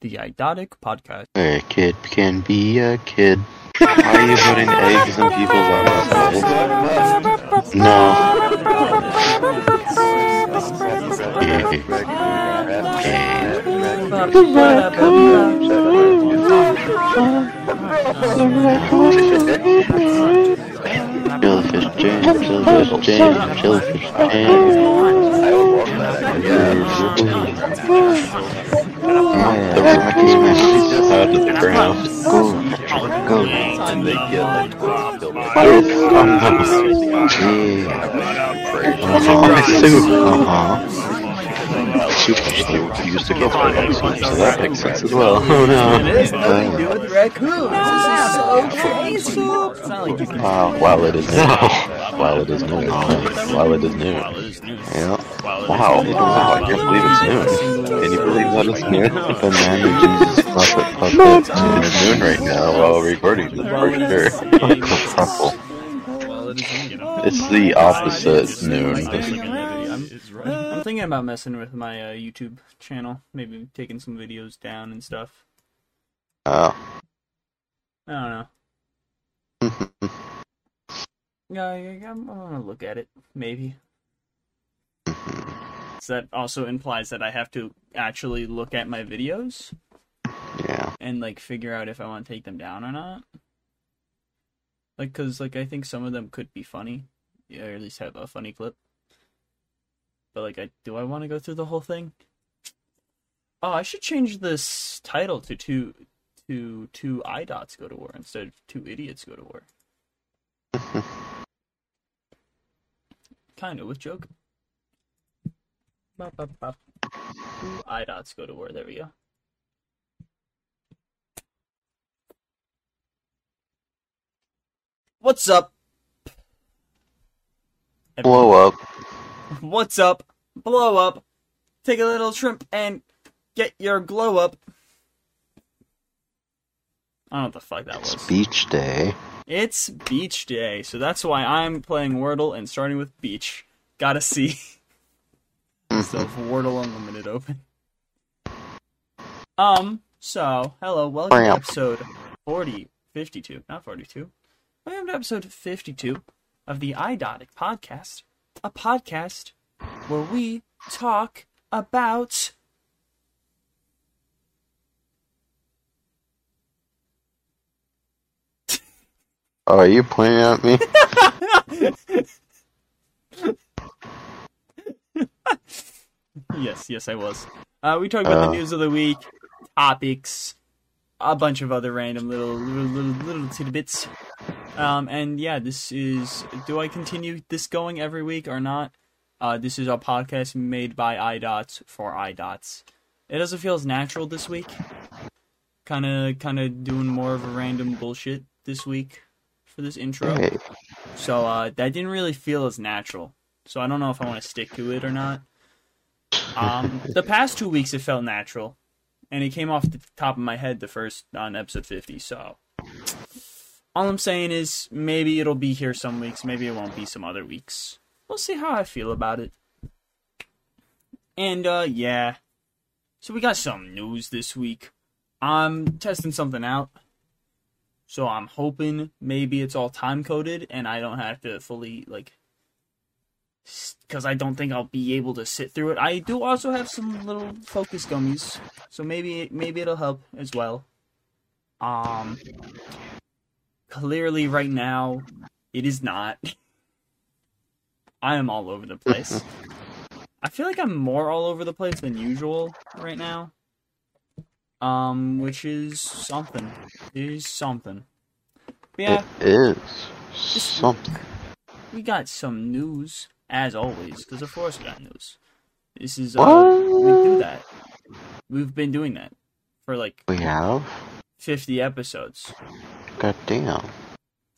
the Idotic Podcast. A kid can be a kid. Why are you putting eggs in people's assholes? No. Jellyfish jam, jellyfish jam, jellyfish jam. Yeah, the rocky smashes out of the ground. Go, go. And they get like Uh-huh. Super Stew used against my so that makes sense as well. Oh no. Nothing to do with raccoons. This is so crazy. It's not like you can Wow, while it is new. While it is new. While it is new. Yeah. Wow. Wow, I can't believe it's noon. Can you believe that it's noon? Banana Jesus Puppet Puppet is noon right now while we're recording this for sure. Truffle. It's the opposite noon. I'm, I'm thinking about messing with my uh, YouTube channel. Maybe taking some videos down and stuff. Oh. I don't know. Yeah, yeah, I'm, I'm gonna look at it. Maybe. Mm-hmm. So that also implies that I have to actually look at my videos Yeah. and like figure out if I want to take them down or not. Like, cause like I think some of them could be funny, yeah, or at least have a funny clip. But like, I do I want to go through the whole thing? Oh, I should change this title to two to two idots go to war instead of two idiots go to war. kind of with joke. Bop, bop, bop. Two idots go to war. There we go. What's up? Blow up. What's up? Blow up. Take a little shrimp and get your glow up. I don't know what the fuck that It's was. beach day. It's beach day, so that's why I'm playing Wordle and starting with beach. Gotta see. so Wordle Unlimited open. Um, so, hello, welcome to episode 40, 52, not 42. Welcome to episode 52 of the iDotic podcast, a podcast where we talk about Oh, are you pointing at me? Yes, yes, I was. Uh, we talk about the Oh. news of the week, topics, a bunch of other random little little little, little tidbits. Um, and yeah, this is. Do I continue this going every week or not? Uh, this is a podcast made by iDots for iDots. It doesn't feel as natural this week. Kind of, kind of doing more of a random bullshit this week for this intro. Hey. So uh, that didn't really feel as natural. So I don't know if I want to stick to it or not. Um, the past two weeks it felt natural, and it came off the top of my head the first on episode fifty. So all I'm saying is maybe it'll be here some weeks, maybe it won't be some other weeks. We'll see how I feel about it. And uh, yeah, so we got some news this week. I'm testing something out. So I'm hoping maybe it's all time coded and I don't have to fully like because I don't think I'll be able to sit through it. I do also have some little focus gummies, so maybe maybe it'll help as well. Um, clearly right now it is not. I am all over the place. I feel like I'm more all over the place than usual right now. Um, which is something. It is something. But yeah, It is something. we got some news as always because of course we got news this is uh we do that we've been doing that for like We have? 50 episodes God damn.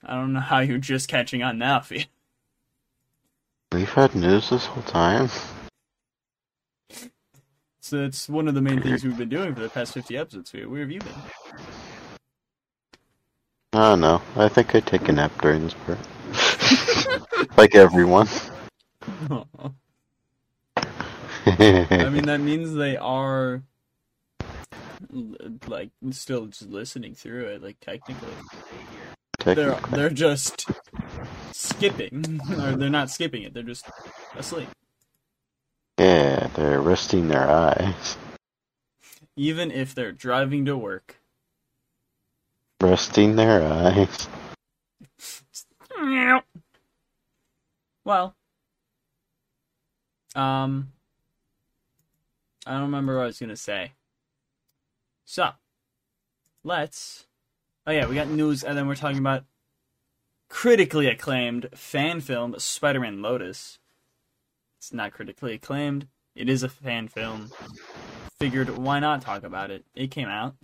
i don't know how you're just catching on now Fee. We've had news this whole time. So it's one of the main things we've been doing for the past 50 episodes Fee. where have you been I don't know. I think I take a nap during this part. like everyone. I mean, that means they are Like still just listening through it, like technically. Technically. They're they're just skipping. or they're not skipping it, they're just asleep. Yeah, they're resting their eyes. Even if they're driving to work. Resting their eyes. Well, um, I don't remember what I was gonna say. So, let's. Oh yeah, we got news, and then we're talking about critically acclaimed fan film Spider-Man Lotus. It's not critically acclaimed. It is a fan film. Figured why not talk about it? It came out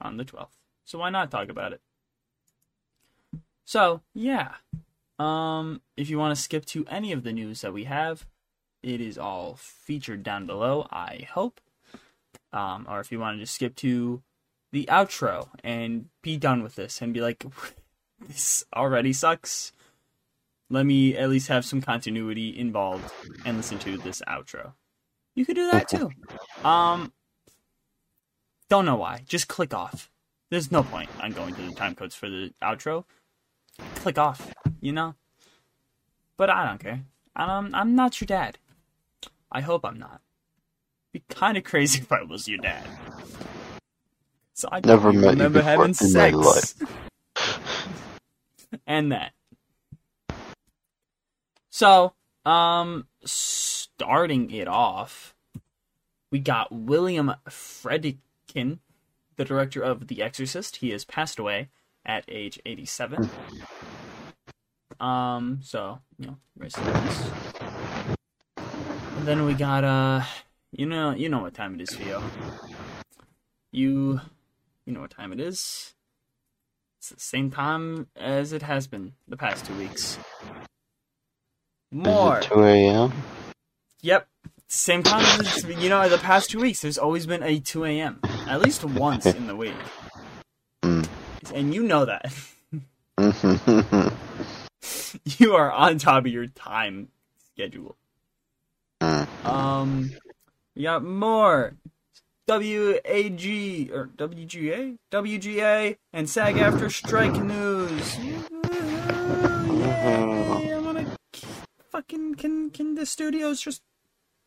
on the 12th. So why not talk about it? So, yeah. Um, if you want to skip to any of the news that we have, it is all featured down below, I hope. Um, or if you want to just skip to the outro and be done with this and be like, this already sucks. Let me at least have some continuity involved and listen to this outro. You could do that too. Um, don't know why. Just click off. There's no point on going to the time codes for the outro. Click off, you know. But I don't care. Um, I'm not your dad. I hope I'm not. Be kind of crazy if I was your dad. So I Never met you remember having sex. and that. So, um, starting it off, we got William Friedkin, the director of The Exorcist. He has passed away at age 87. Um, so, you know, rest in peace. And then we got, uh, you know, you know what time it is, Theo. You, you know what time it is. It's the same time as it has been the past two weeks. More. Is it 2 a.m.? Yep. Same time as you know, the past two weeks, there's always been a 2 a.m. At least once in the week. Mm. And you know that. You are on top of your time schedule. Mm. Um, we got more WAG or WGA, WGA, and SAG-AFTRA strike news. Fucking can can the studios just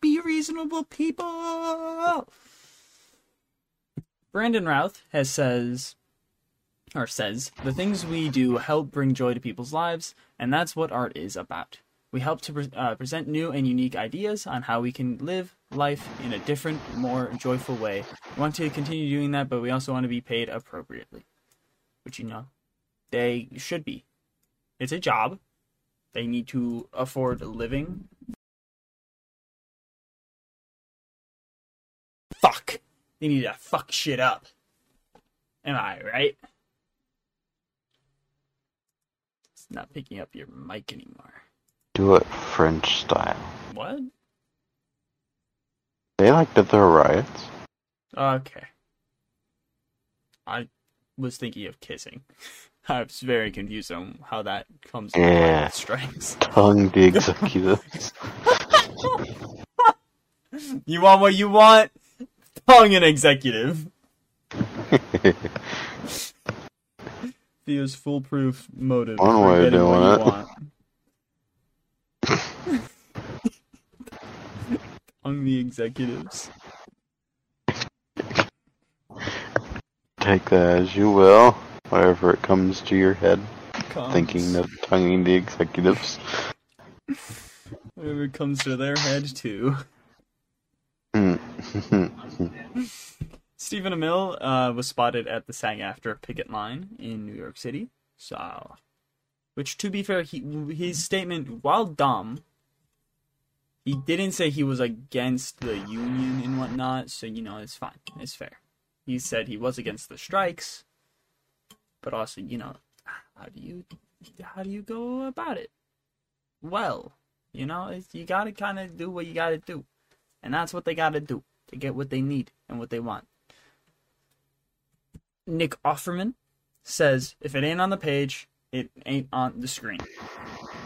be reasonable people? Brandon Routh has says or says the things we do help bring joy to people's lives, and that's what art is about. We help to pre- uh, present new and unique ideas on how we can live life in a different, more joyful way. We want to continue doing that, but we also want to be paid appropriately. Which, you know, they should be. It's a job. They need to afford a living. Fuck. They need to fuck shit up. Am I right? It's not picking up your mic anymore. Do it French style. What? They like to throw riots. Okay. I was thinking of kissing. I was very confused on how that comes Yeah. strikes. Tongue the executives. You want what you want? Tongue an executive. Theo's foolproof motive One way of doing it. Tongue the executives. Take that as you will. Whatever it comes to your head. Comes- Thinking of tonguing the executives. Whatever comes to their head too. Stephen Amell uh, was spotted at the SAG-AFTRA picket line in New York City. So, which to be fair, he his statement, while dumb, he didn't say he was against the union and whatnot. So you know, it's fine, it's fair. He said he was against the strikes, but also, you know, how do you how do you go about it? Well, you know, you gotta kind of do what you gotta do, and that's what they gotta do to get what they need and what they want. Nick Offerman says, if it ain't on the page, it ain't on the screen.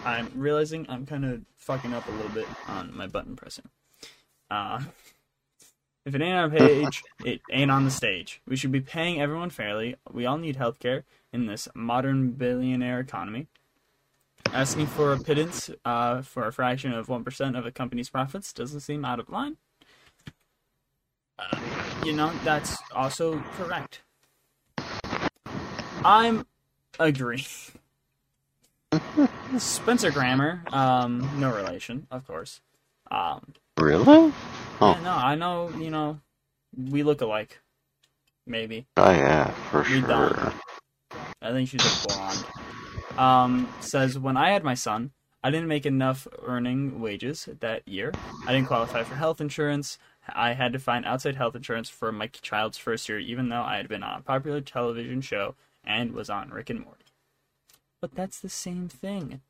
I'm realizing I'm kind of fucking up a little bit on my button pressing. Uh, If it ain't on a page, it ain't on the stage. We should be paying everyone fairly. We all need healthcare in this modern billionaire economy. Asking for a pittance uh, for a fraction of 1% of a company's profits doesn't seem out of line. Uh, you know, that's also correct. I'm agree. Spencer Grammer, um, no relation, of course. Um, Really? Oh. yeah, no, I know, you know, we look alike. Maybe. Oh yeah, for We sure. don't. I think she's a blonde. Um, says when I had my son, I didn't make enough earning wages that year. I didn't qualify for health insurance. I had to find outside health insurance for my child's first year, even though I had been on a popular television show and was on Rick and Morty. But that's the same thing.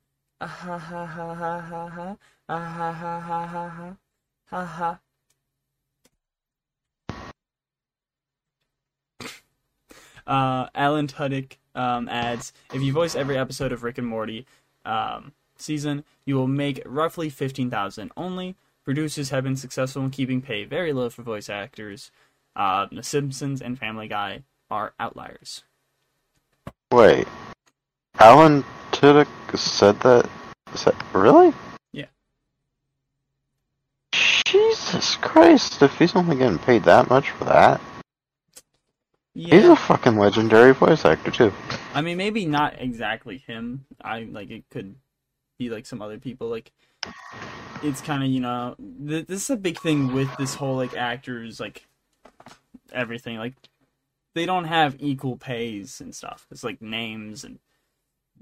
Ah ha ha ha ha ha ha. Ah ha ha ha ha ha. Ha ha. Uh, Alan Tudyk um, adds, if you voice every episode of Rick and Morty um, season, you will make roughly fifteen thousand only. Producers have been successful in keeping pay very low for voice actors. Uh, the Simpsons and Family Guy are outliers. Wait, Alan Tudyk said that? Is that really? Yeah. Jesus Christ! If he's only getting paid that much for that, he's a fucking legendary voice actor too. I mean maybe not exactly him. I like it could be like some other people. Like it's kind of you know th- this is a big thing with this whole like actors like everything like they don't have equal pays and stuff. It's like names and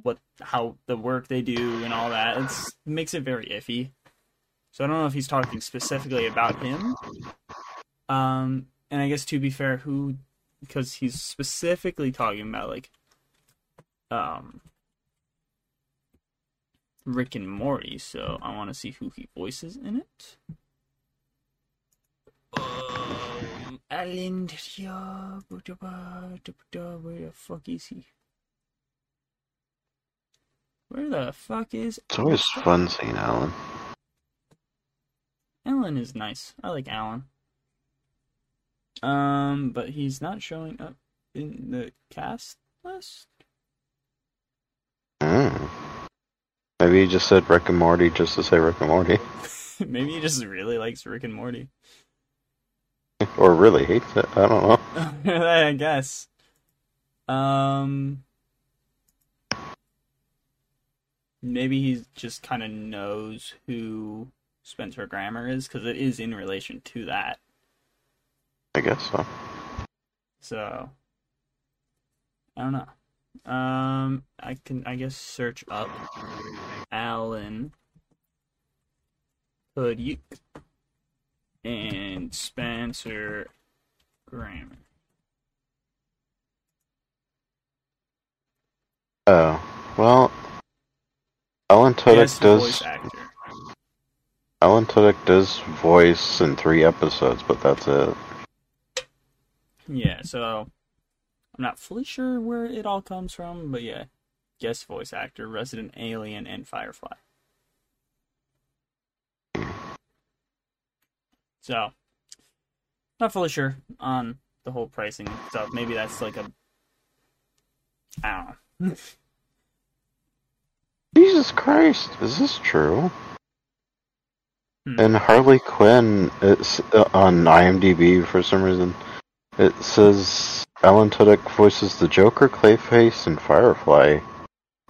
what how the work they do and all that. It's makes it very iffy. So I don't know if he's talking specifically about him. Um, and I guess to be fair, who because he's specifically talking about like um Rick and Morty, so I want to see who he voices in it. Um, Alan, where the fuck is he? Where the fuck is It's always fun seeing Alan. Alan? Is nice. I like Alan. Um, but he's not showing up in the cast list. Mm. Maybe he just said Rick and Morty just to say Rick and Morty, Maybe he just really likes Rick and Morty. or really hates it. I don't know. I guess. Um, maybe he just kind of knows who Spencer Grammer is because it is in relation to that. I guess so. So I don't know. Um, I can I guess search up Alan Tudyk and Spencer Grammer. Oh well, Alan Tudyk does. Alan Tudyk does voice in three episodes, but that's it. Yeah, so I'm not fully sure where it all comes from, but yeah, guest voice actor, Resident Alien, and Firefly. So, not fully sure on the whole pricing stuff. Maybe that's like a, I don't know. Jesus Christ, is this true? Hmm. And Harley Quinn, is uh, on IMDb for some reason. It says Alan Tudyk voices the Joker, Clayface, and Firefly.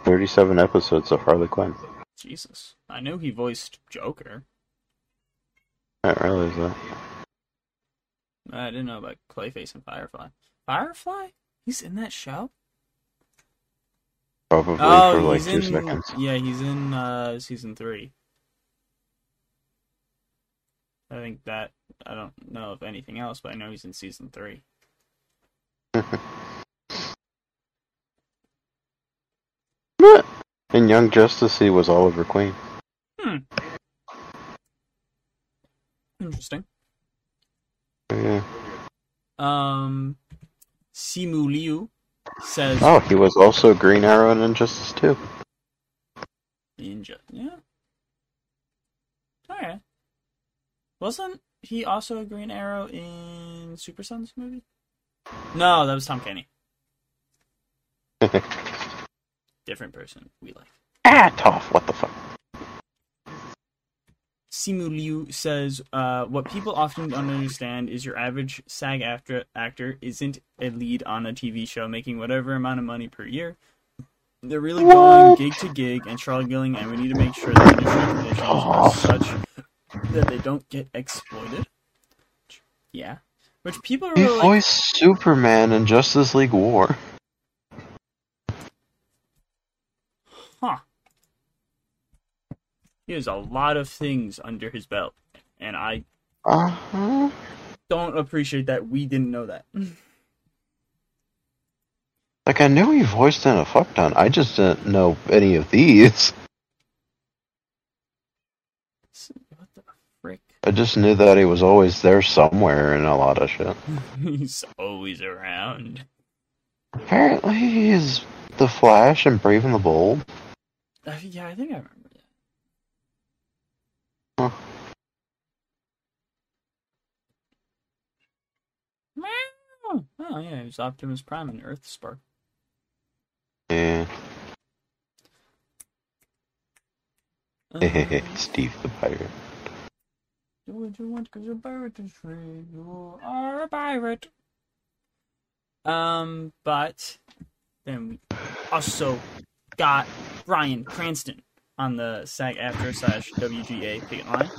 Thirty-seven episodes of Harley Quinn. Jesus, I knew he voiced Joker. I didn't realize that. I didn't know about Clayface and Firefly. Firefly? He's in that show? Probably for Oh, like two in. seconds. Yeah, he's in uh, season three. I think that I don't know of anything else, but I know he's in season three. In Young Justice, he was Oliver Queen. Hmm. Interesting. Yeah. Um, Simu Liu says Oh, he was also Green Arrow in Injustice too. Ninja. Yeah. Alright. Wasn't he also a Green Arrow in Super Sons movie? No, that was Tom Kenny. Different person. We like. ah, tough. What the fuck? Simu Liu says, uh, "What people often don't understand is your average SAG-AFTRA actor isn't a lead on a TV show making whatever amount of money per year. They're really going gig to gig and struggling, and we need to make sure the industry conditions are such that they don't get exploited." Yeah, which people are He really like, voiced Superman in Justice League War. huh? He has a lot of things under his belt, and I Uh huh. don't appreciate that we didn't know that. Like I knew he voiced in a fuck ton. I just didn't know any of these. What the frick? I just knew that he was always there somewhere in a lot of shit. He's always around. Apparently, he's the Flash and Brave and the Bold. Uh, yeah, I think I remember that. Huh. Oh yeah, he was Optimus Prime and EarthSpark. Yeah. Uh, Steve the Pirate. Do what you want 'cause you're a pirate is free. You are a pirate. Um, but then we also got Bryan Cranston on the SAG-AFTRA slash WGA picket line.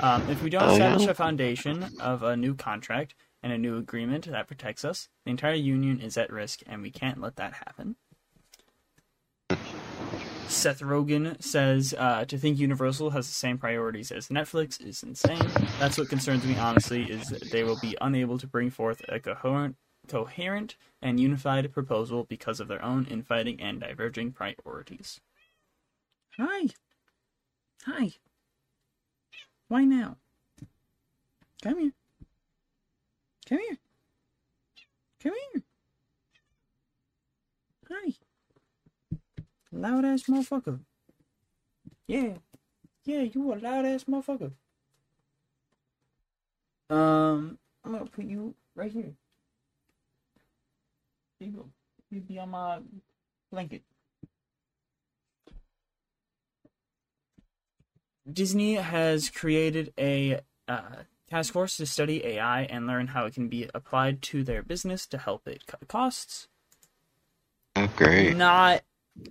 Um, if we don't Oh, yeah? establish a foundation of a new contract and a new agreement that protects us, the entire union is at risk, and we can't let that happen. Seth Rogen says uh, to think Universal has the same priorities as Netflix is insane. That's what concerns me, honestly, is that they will be unable to bring forth a coherent, coherent and unified proposal because of their own infighting and diverging priorities. Hi. Hi. Why now? Come here. Come here. Come here. Hi. Loud ass motherfucker. Yeah. Yeah, you a loud ass motherfucker. Um, I'm gonna put you right here. There you go. You be on my blanket. Disney has created a uh, task force to study AI and learn how it can be applied to their business to help it cut costs. Oh, great. Not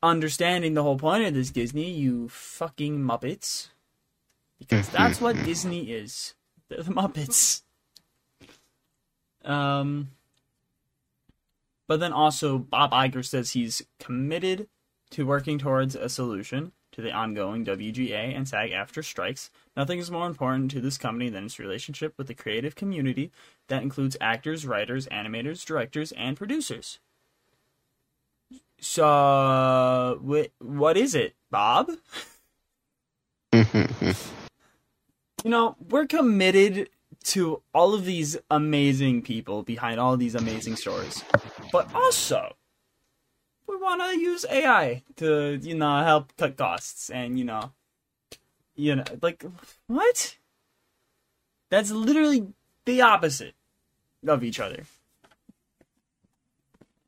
understanding the whole point of this Disney, you fucking Muppets. Because that's what Disney is. They're the Muppets. Um, but then also, Bob Iger says he's committed to working towards a solution to the ongoing WGA and SAG-AFTRA strikes. Nothing is more important to this company than its relationship with the creative community that includes actors, writers, animators, directors, and producers. So, wh- what is it, Bob? Mm-hmm. You know, we're committed to all of these amazing people behind all these amazing stories. But also, we want to use AI to, you know, help cut costs and, you know, you know, like what? That's literally the opposite of each other.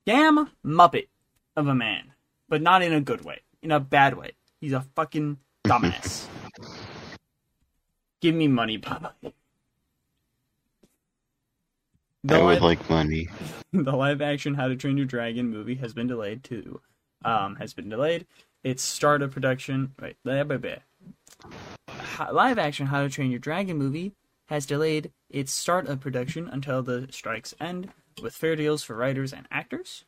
Damn Muppet of a man, but not in a good way, in a bad way. He's a fucking dumbass. Give me money, Papa. I The would live, like money. the live action How to Train Your Dragon movie has been delayed to um has been delayed. Its start of production wait blah, blah, blah. Live action How to Train Your Dragon movie has delayed its start of production until the strikes end with fair deals for writers and actors.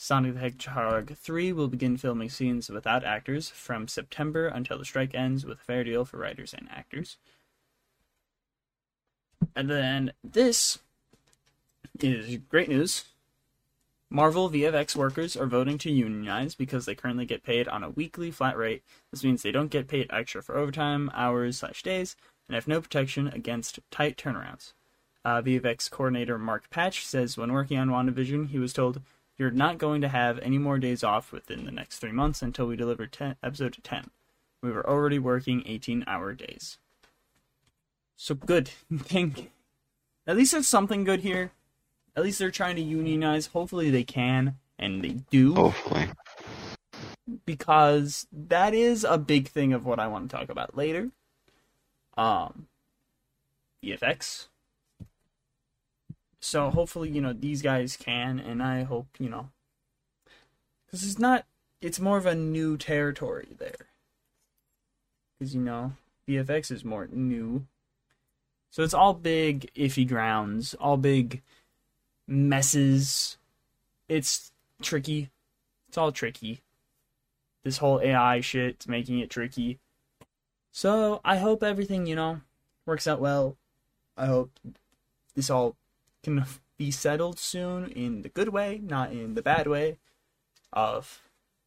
Sonic the Hedgehog 3 will begin filming scenes without actors from September until the strike ends with a fair deal for writers and actors. And then this is great news. Marvel VFX workers are voting to unionize because they currently get paid on a weekly flat rate. This means they don't get paid extra for overtime, hours, slash days, and have no protection against tight turnarounds. Uh, VFX coordinator Mark Patch says when working on WandaVision, he was told, You're not going to have any more days off within the next three months until we deliver 10, episode 10. We were already working 18 hour days. So good. Think at least there's something good here. At least they're trying to unionize. Hopefully they can, and they do. Hopefully. Because that is a big thing of what I want to talk about later. Um, VFX. So hopefully, you know, these guys can, and I hope, you know, because it's not, it's more of a new territory there. Because, you know, VFX is more new. So it's all big, iffy grounds, all big messes. It's tricky. It's all tricky. This whole AI shit's making it tricky. So I hope everything, you know, works out well. I hope this all can be settled soon in the good way, not in the bad way of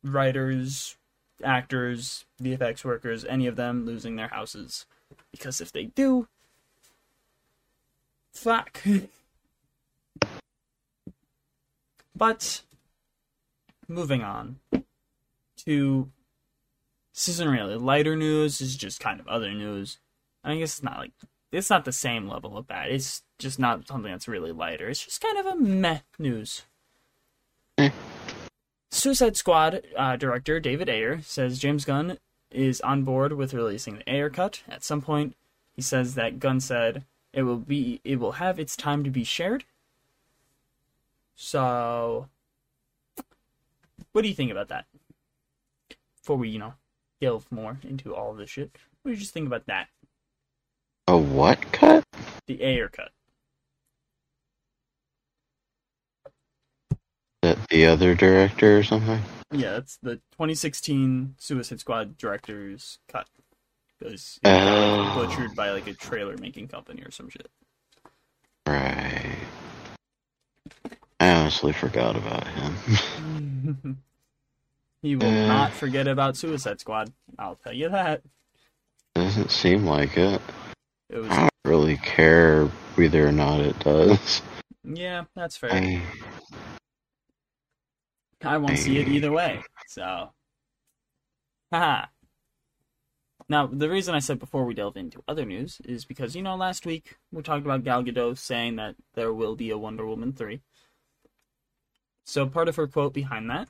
writers, actors, VFX workers, any of them losing their houses. Because if they do, fuck. but moving on to this isn't really lighter news, this is just kind of other news. I guess it's not like it's not the same level of bad. It's just not something that's really lighter. It's just kind of a meh news. Suicide Squad uh, director David Ayer says James Gunn is on board with releasing the Ayer cut at some point. He says that Gunn said it will be it will have its time to be shared. So, what do you think about that? Before we, you know, delve more into all of this shit, what do you just think about that? A what cut? The Ayer cut. That the other director or something? Yeah, it's the 2016 Suicide Squad director's cut. Because it got Oh. butchered by like a trailer making company or some shit. Right. I honestly forgot about him. he will Uh. not forget about Suicide Squad. I'll tell you that. Doesn't seem like it. It was I don't really care whether or not it does. yeah, that's fair. I, I won't see it either way. So, haha. Now, the reason I said before we delve into other news is because you know last week we talked about Gal Gadot saying that there will be a Wonder Woman three. So part of her quote behind that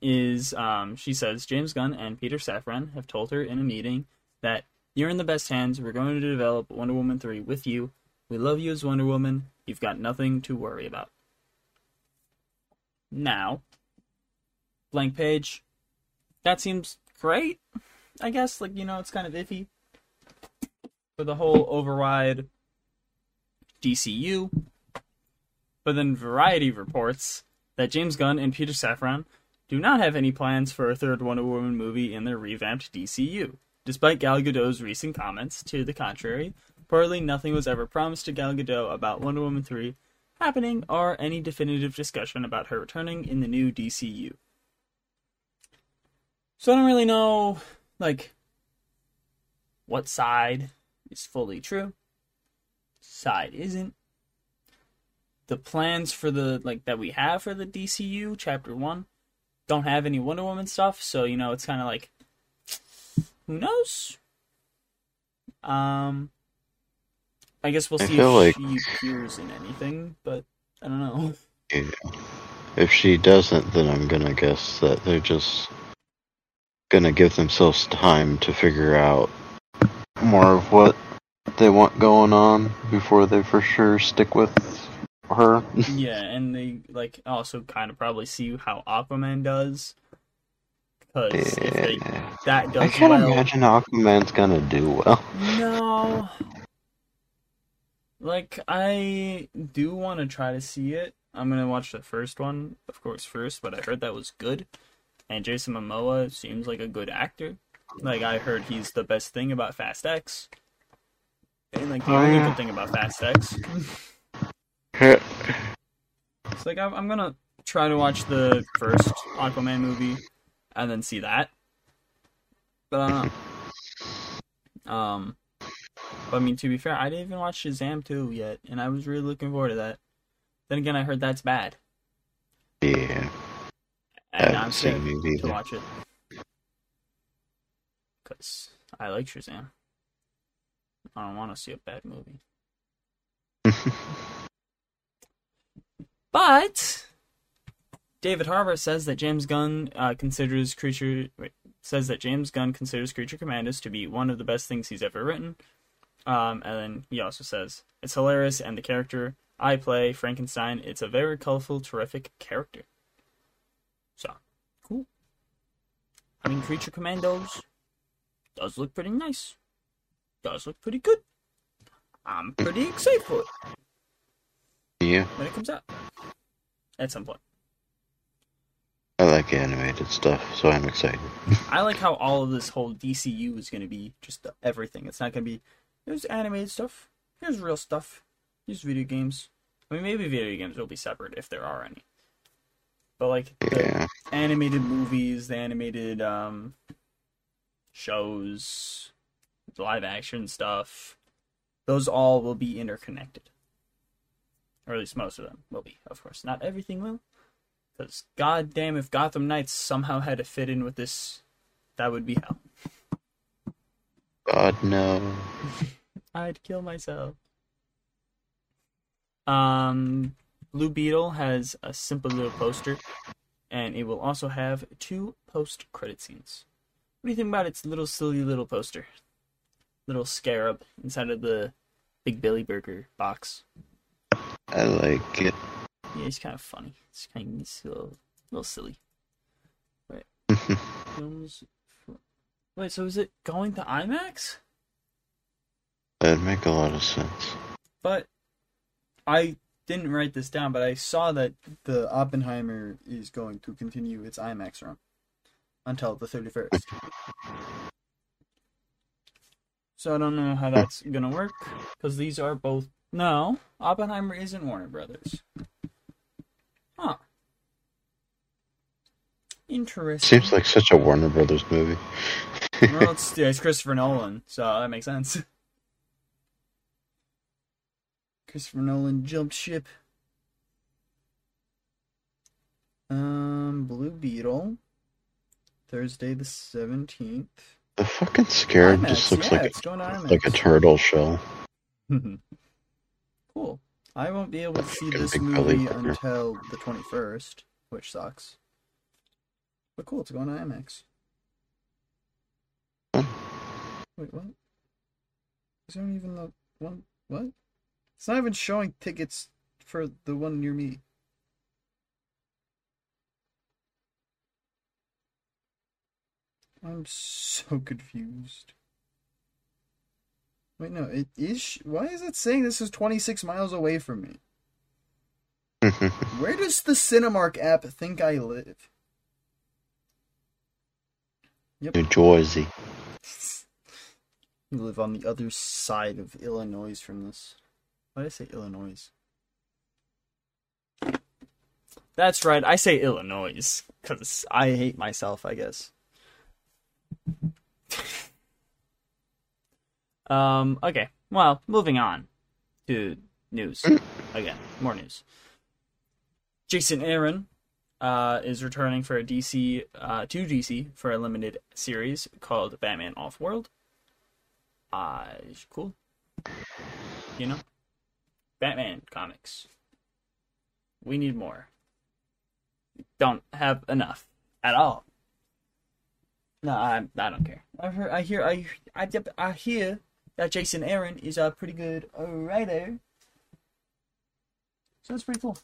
is um, she says James Gunn and Peter Safran have told her in a meeting that you're in the best hands. We're going to develop Wonder Woman three with you. We love you as Wonder Woman. You've got nothing to worry about. Now, blank page. That seems great. I guess, like, you know, it's kind of iffy. For the whole override DCU. But then Variety reports that James Gunn and Peter Safran do not have any plans for a third Wonder Woman movie in their revamped DCU. Despite Gal Gadot's recent comments to the contrary, reportedly nothing was ever promised to Gal Gadot about Wonder Woman 3 happening or any definitive discussion about her returning in the new DCU. So I don't really know, like, what side is fully true, side isn't. The plans for the like that we have for the DCU Chapter One don't have any Wonder Woman stuff, so you know it's kind of like who knows. Um, I guess we'll I see if like- she appears in anything, but I don't know. yeah. If she doesn't, then I'm gonna guess that they're just gonna give themselves time to figure out more of what they want going on before they for sure stick with her. yeah, and they like also kind of probably see how Aquaman does, because if they Yeah. that I can't well, imagine Aquaman's gonna do well. No. Like I do want to try to see it. I'm gonna watch the first one, of course, first. But I heard that was good, and Jason Momoa seems like a good actor. Like I heard he's the best thing about Fast X, and like the Oh, only yeah. good thing about Fast X. It's like I'm, I'm gonna try to watch the first Aquaman movie, and then see that. But I don't know. Um, but I mean, to be fair, I didn't even watch Shazam 2 yet, and I was really looking forward to that. Then again, I heard that's bad, yeah. and haven't I'm scared to watch it because I like Shazam. I don't want to see a bad movie. but David Harbour says that James Gunn uh, considers creature wait, says that James Gunn considers Creature Commandos to be one of the best things he's ever written. Um, and then he also says it's hilarious and the character I play Frankenstein. It's a very colorful, terrific character. So cool. I mean, Creature Commandos does look pretty nice. Does look pretty good. I'm pretty excited for it Yeah, when it comes out at some point. I like animated stuff, so I'm excited. I like how all of this whole DCU is going to be just everything. It's not going to be here's animated stuff, here's real stuff, here's video games. I mean, maybe video games will be separate if there are any. But like the Yeah, animated movies, the animated um, shows, live action stuff, those all will be interconnected. Or at least most of them will be, of course. Not everything will. Because, goddamn, if Gotham Knights somehow had to fit in with this, that would be hell. God no. I'd kill myself. Um, Blue Beetle has a simple little poster, and it will also have two post-credit scenes. What do you think about its little silly little poster? Little scarab inside of the Big Belly Burger box. I like it. Yeah, it's kind of funny. It's kind of it's a little, little silly. Wait, films. Wait, so is it going to IMAX? That'd make a lot of sense. But I didn't write this down, but I saw that the Oppenheimer is going to continue its IMAX run until the 31st. So I don't know how that's gonna work because these are both. No, Oppenheimer isn't Warner Brothers. Huh. Interesting. Seems like such a Warner Brothers movie. well, it's, yeah, it's Christopher Nolan, so that makes sense. Christopher Nolan jumped ship. Um, Blue Beetle, Thursday the seventeenth. The fucking scarab just looks yeah, like it's going to a, like a turtle shell. cool. I won't be able to see this movie until the twenty first, which sucks. But cool, it's going to IMAX. Fun. Wait, what? Is there even the one? What? It's not even showing tickets for the one near me. I'm so confused. Wait, no, it is. Why is it saying this is 26 miles away from me? Where does the Cinemark app think I live? Yep. New Jersey. You live on the other side of Illinois from this. Why did I say Illinois? That's right, I say Illinois because I hate myself, I guess. um. Okay. Well, moving on to news again. More news. Jason Aaron uh, is returning for a DC uh, to DC for a limited series called Batman Off World. Uh, cool. You know, Batman comics. We need more. Don't have enough at all. No, I I don't care. I hear I hear I I, I hear that Jason Aaron is a pretty good writer. So that's pretty cool.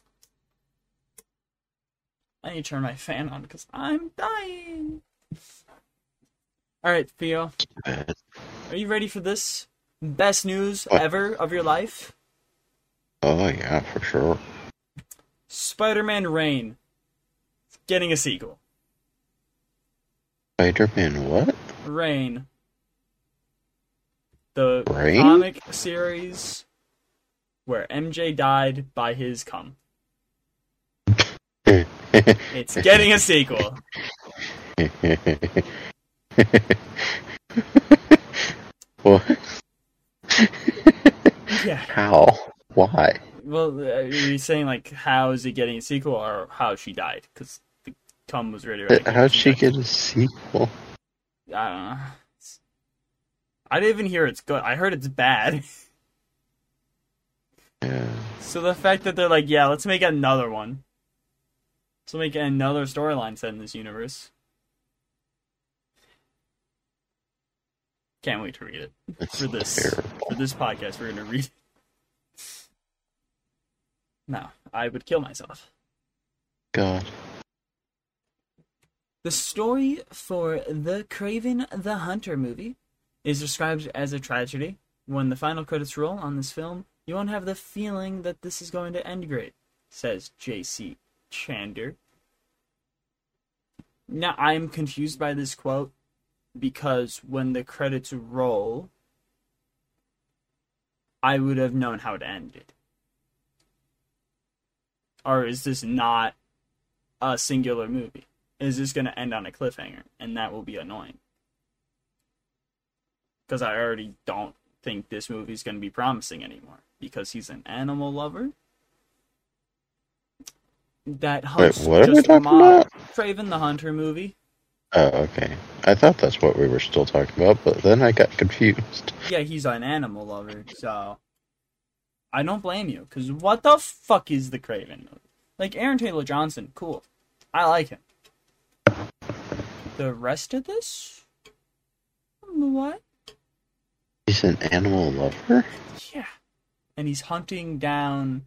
I need to turn my fan on because I'm dying. All right, Theo, are you ready for this? Best news What? ever of your life? Oh yeah, for sure. Spider-Man Reign getting a sequel. Spider-Man what? Reign. The Reign? comic series where MJ died by his cum. It's getting a sequel. what? Yeah. How? Why? Well, uh, are you saying like how is it getting a sequel or how she died? Because the cum was ready. How'd she get a sequel? I don't know. I didn't even hear it's good. I heard it's bad. Yeah. So the fact that they're like, yeah, let's make another one. Let's make another storyline set in this universe. Can't wait to read it It's for this terrible. for this podcast. We're gonna read. it. No, I would kill myself. God. The story for the Kraven the Hunter movie is described as a tragedy. When the final credits roll on this film, you won't have the feeling that this is going to end great, says J.C. Chandor. Now, I am confused by this quote because when the credits roll, I would have known how it ended. Or is this not a singular movie? is this going to end on a cliffhanger? And that will be annoying. Because I already don't think this movie's going to be promising anymore. Because he's an animal lover. That hunts what are we talking about? Kraven the Hunter movie. Oh, okay. I thought that's what we were still talking about, but then I got confused. Yeah, he's an animal lover, so I don't blame you. Because what the fuck is the Kraven movie? Like Aaron Taylor Johnson, cool. I like him. The rest of this, what? He's an animal lover? Yeah, and he's hunting down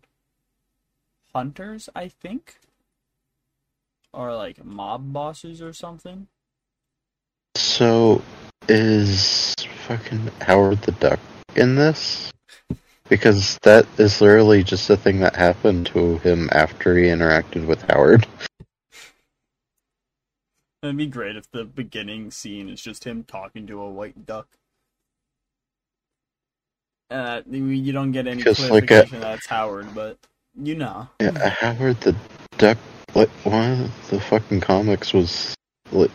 hunters, I think, or like mob bosses or something. So, is fucking Howard the Duck in this? Because that is literally just a thing that happened to him after he interacted with Howard. It'd be great if the beginning scene is just him talking to a white duck. Uh, you don't get any Just like a- clarification that's Howard, but you know. Yeah, Howard the Duck. Like one of the fucking comics was like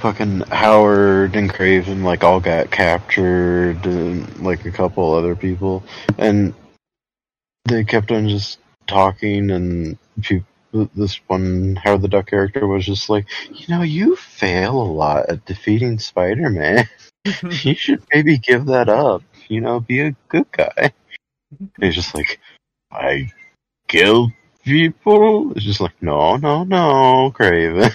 fucking Howard and Kraven like all got captured, and like a couple other people, and they kept on just talking, and peop this one Howard the Duck character was just like, you know, you fail a lot at defeating Spider Man. you should maybe give that up. You know, be a good guy. He's just like, I kill people. It's just like, no, no, no, Kraven.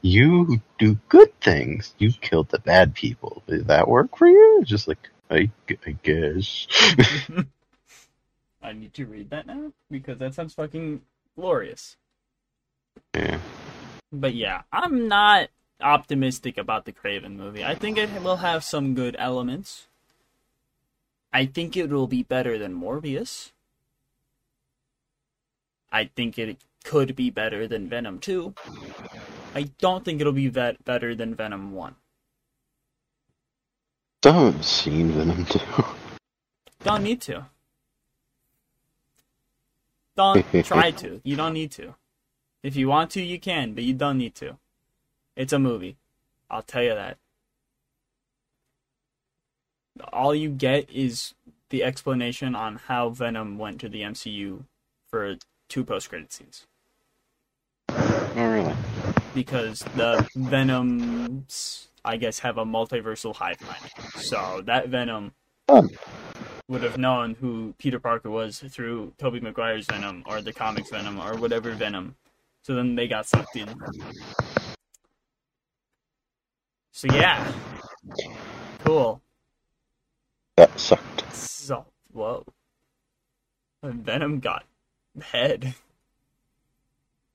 You do good things. You killed the bad people. Did that work for you? It's just like, I, I guess. I need to read that now because that sounds fucking glorious. yeah. But yeah, I'm not optimistic about the Kraven movie. I think it will have some good elements. I think it will be better than Morbius. I think it could be better than Venom 2. I don't think it'll be vet- better than Venom 1. Still haven't seen Venom 2. Don't need to. Don't try to. You don't need to. If you want to, you can, but you don't need to. It's a movie. I'll tell you that. All you get is the explanation on how Venom went to the MCU for two post credit scenes. oh, really? Because the Venoms, I guess, have a multiversal hive mind. So that Venom Fun. would have known who Peter Parker was through Tobey Maguire's Venom or the comics Venom or whatever Venom. So then they got sucked in. So yeah. Cool. That sucked. So whoa. And Venom got head.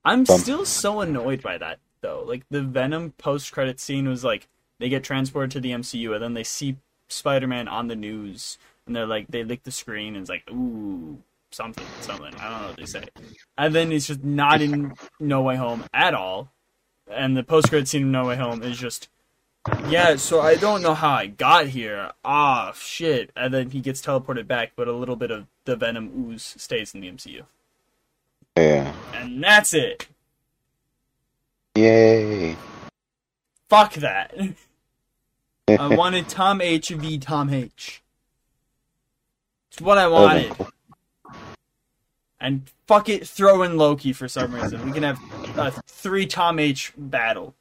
I'm Bum. still so annoyed by that though. Like the Venom post credit scene was like they get transported to the MCU and then they see Spider Man on the news and they're like they lick the screen and it's like, ooh, something, something. I don't know what they say. And then it's just not in No Way Home at all. And the post credit scene of No Way Home is just yeah, so I don't know how I got here. Ah, shit. And then he gets teleported back, but a little bit of the Venom ooze stays in the MCU. Yeah. And that's it. Yay. Fuck that. I wanted Tom H v Tom H. It's what I wanted. And fuck it, throw in Loki for some reason. We can have a three Tom H battle.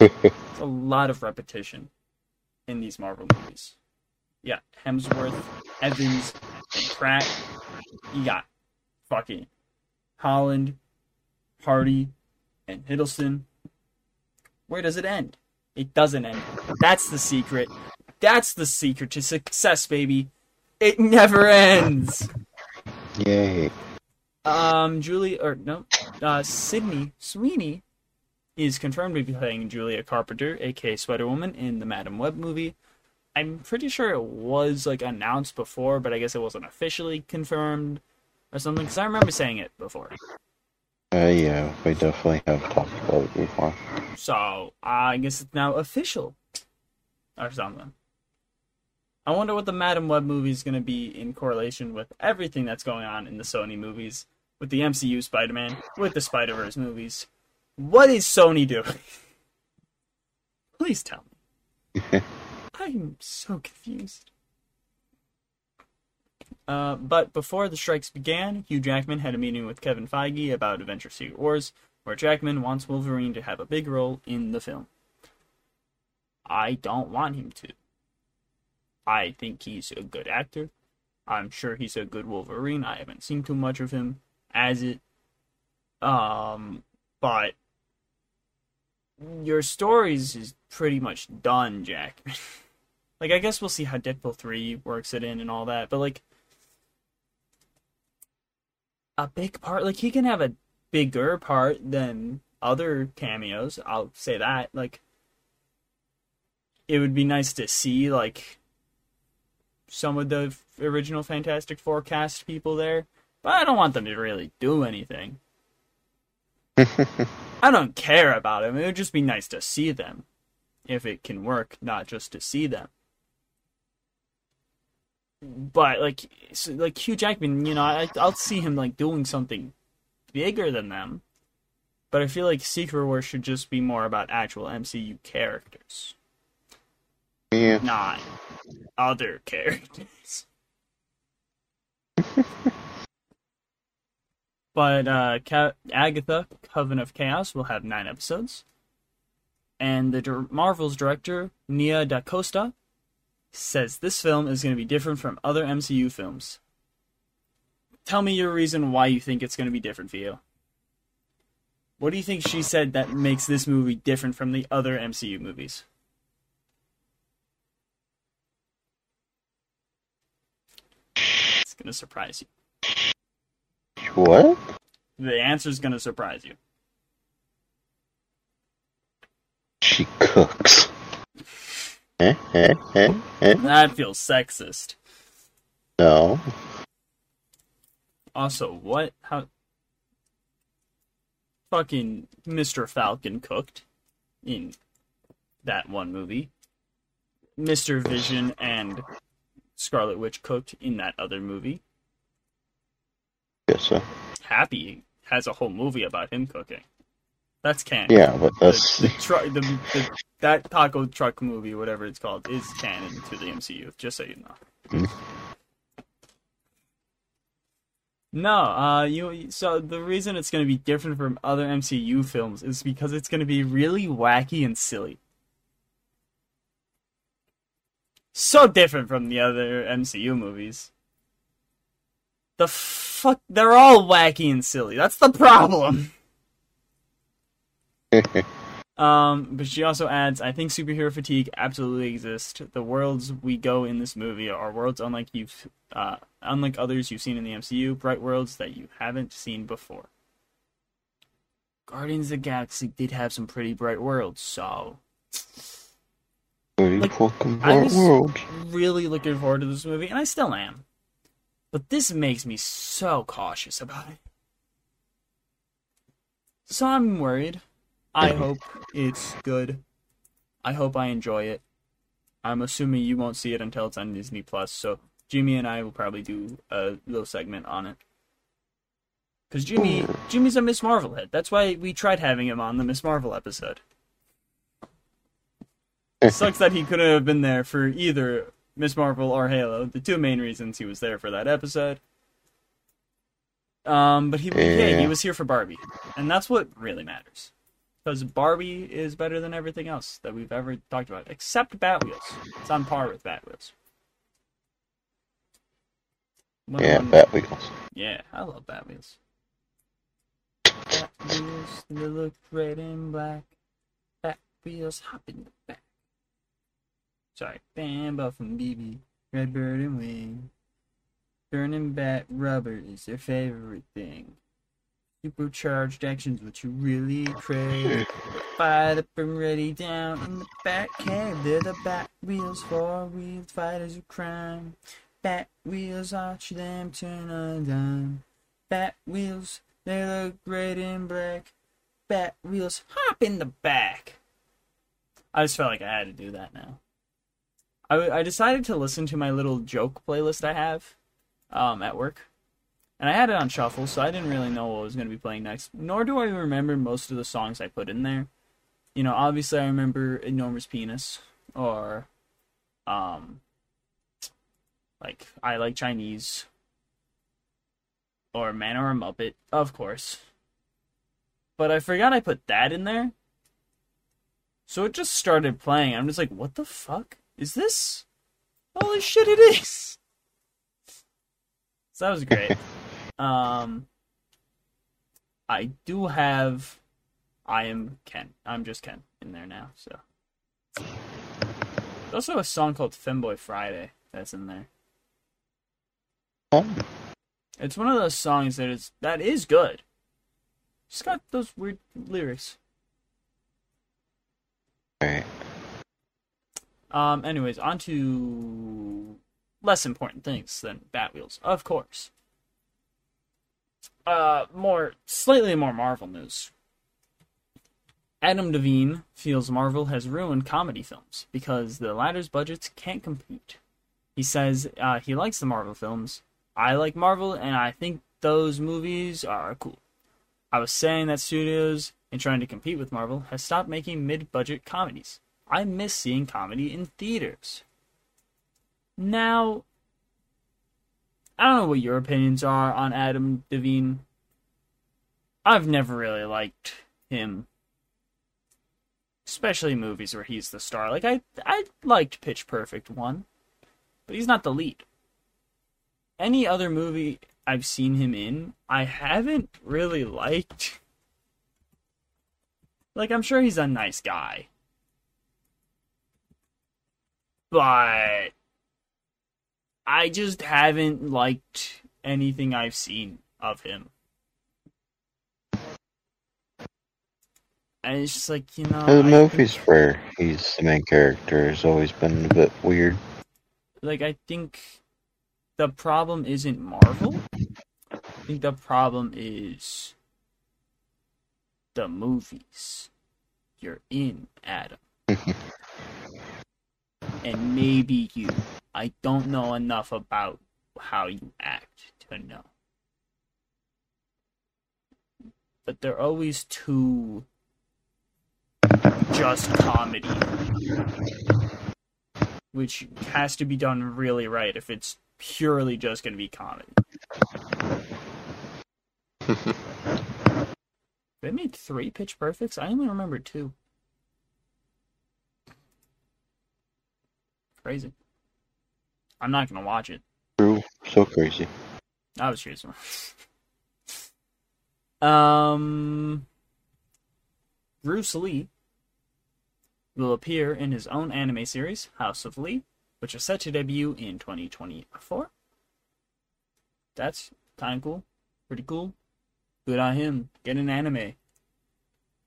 A lot of repetition in these Marvel movies. Yeah, Hemsworth, Evans, and Pratt. You got fucking Holland, Hardy, and Hiddleston. Where does it end? It doesn't end. That's the secret. That's the secret to success, baby. It never ends. Yay. Um, Julie or no, uh, Sydney Sweeney is confirmed to be playing Julia Carpenter, aka Spider-Woman, in the Madame Web movie. I'm pretty sure it was like announced before, but I guess it wasn't officially confirmed or something. Because I remember saying it before. Uh, yeah, we definitely have talked about it before. So I guess it's now official or something. I wonder what the Madame Web movie is going to be in correlation with everything that's going on in the Sony movies, with the MCU Spider Man, with the Spider Verse movies. What is Sony doing? Please tell me. I'm so confused. Uh, but before the strikes began, Hugh Jackman had a meeting with Kevin Feige about Avengers Secret Wars, where Jackman wants Wolverine to have a big role in the film. I don't want him to. I think he's a good actor. I'm sure he's a good Wolverine. I haven't seen too much of him as it. Um, but your stories is pretty much done, Jack. like I guess we'll see how Deadpool 3 works it in and all that, but like a big part like he can have a bigger part than other cameos, I'll say that. Like it would be nice to see like some of the original Fantastic Four cast people there, but I don't want them to really do anything. I don't care about them. It would just be nice to see them, if it can work, not just to see them. But like, so, like Hugh Jackman, you know, I, I'll see him like doing something bigger than them. But I feel like Secret Wars should just be more about actual MCU characters, Yeah. not other characters. but uh, Ca- Agatha, Coven of Chaos, will have nine episodes, and the dir- Marvel's director Nia DaCosta says this film is going to be different from other MCU films. Tell me your reason why you think it's going to be different for you. What do you think she said that makes this movie different from the other MCU movies? It's going to surprise you. What? The answer's going to surprise you. She cooks. Eh, eh, eh, eh. That feels sexist. No. Also, what? How? Fucking Mr. Falcon cooked in that one movie. Mr. Vision and Scarlet Witch cooked in that other movie. Guess so. Happy has a whole movie about him cooking. That's canon. Yeah, but that's The, the, tru- the, the that taco truck movie, whatever it's called, is canon to the MCU. Just so you know. Hmm. No, uh, you. So the reason it's going to be different from other MCU films is because it's going to be really wacky and silly. So different from the other MCU movies. The fuck, they're all wacky and silly. That's the problem. Um, but she also adds, I think superhero fatigue absolutely exists. The worlds we go in this movie are worlds unlike you've, uh, unlike others you've seen in the MCU, bright worlds that you haven't seen before. Guardians of the Galaxy did have some pretty bright worlds, so Like, I bright was world. really looking forward to this movie, and I still am. But this makes me so cautious about it. So I'm worried. I hope it's good. I hope I enjoy it. I'm assuming you won't see it until it's on Disney Plus, so Jimmy and I will probably do a little segment on it. Cause Jimmy, Jimmy's a Miss Marvel head. That's why we tried having him on the Miss Marvel episode. Sucks that he couldn't have been there for either Miss Marvel or Halo, the two main reasons he was there for that episode. Um, but he, yeah, he was here for Barbie, and that's what really matters. because Barbie is better than everything else that we've ever talked about, except Bat Wheels. It's on par with Bat Wheels. One Yeah, them- Bat Wheels. yeah, I love Bat Wheels. Bat Wheels, they look red and black. Bat Wheels hop in the back. Sorry, Bamba from BB, Redbird and Wing. Burning bat rubber is their favorite thing. Supercharged actions, what you really crave. Fired up and ready down in the back cave. They're the Bat Wheels, four wheeled fighters of crime. Bat wheels, watch them turn on dime. Bat wheels, they look red and black. Bat wheels, hop in the back. I just felt like I had to do that now. I, I decided to listen to my little joke playlist I have um, at work. And I had it on shuffle, so I didn't really know what was going to be playing next. Nor do I remember most of the songs I put in there. You know, obviously I remember Enormous Penis or um like I Like Chinese or Man or a Muppet, of course. But I forgot I put that in there. So it just started playing. I'm just like, what the fuck? Is this? Holy shit, it is! So that was great. um, I do have I am Ken. I'm just Ken in there now, so. There's also a song called Femboy Friday that's in there. Oh, It's one of those songs that is that is good. Just got those weird lyrics. right. Um. Anyways, on to less important things than Bat Wheels, of course. Uh, more slightly more Marvel news. Adam Devine feels Marvel has ruined comedy films because the latter's budgets can't compete. He says uh, he likes the Marvel films. I like Marvel, and I think those movies are cool. I was saying that studios, in trying to compete with Marvel, has stopped making mid-budget comedies. I miss seeing comedy in theaters. Now, I don't know what your opinions are on Adam Devine. I've never really liked him, especially movies where he's the star. Like I, I liked Pitch Perfect one, but he's not the lead. Any other movie I've seen him in, I haven't really liked. Like I'm sure he's a nice guy, but I just haven't liked anything I've seen of him. And it's just like, you know, The movies where he's the main character has always been a bit weird. like I think the problem isn't Marvel. I think the problem is the movies you're in, Adam. And maybe you. I don't know enough about how you act to know. But they're always too just comedy which has to be done really right if it's purely just going to be comedy. they made three Pitch Perfects. I only remember two. Crazy. I'm not gonna watch it. True. So crazy. I was choosing. um, Bruce Lee will appear in his own anime series, House of Lee, which is set to debut in 2024. That's kind of cool. Pretty cool. Good on him. Get an anime.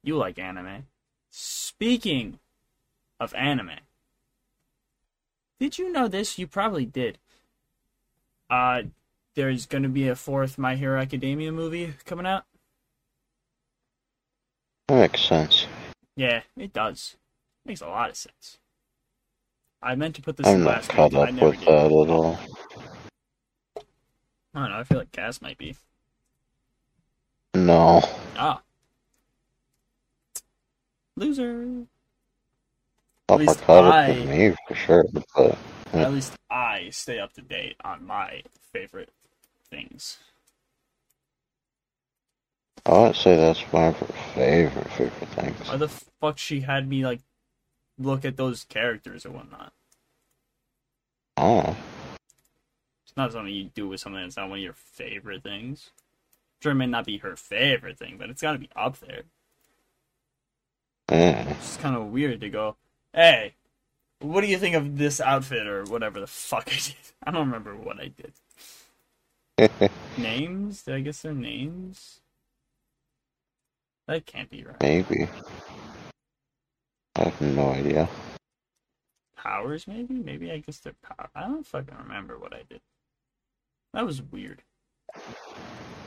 You like anime. Speaking of anime, did you know this? You probably did. Uh, there's going to be a fourth My Hero Academia movie coming out. That makes sense. Yeah, it does. Makes a lot of sense. I meant to put this I'm in not last caught up with that at all. I don't know. I feel like Cass might be. No. Ah. Loser. At least I- with me for sure, but Yeah. At least I stay up to date on my favorite things. I wouldn't say that's my favorite favorite things. Why the fuck she had me like look at those characters or whatnot? Oh, It's not something you do with something that's not one of your favorite things. Sure, it may not be her favorite thing, but it's got to be up there. mm. It's kind of weird to go, hey, what do you think of this outfit or whatever the fuck I did? I don't remember what I did. Names? Did I guess their names? That can't be right. maybe. I have no idea. Powers, maybe? Maybe I guess they're power. I don't fucking remember what I did. That was weird.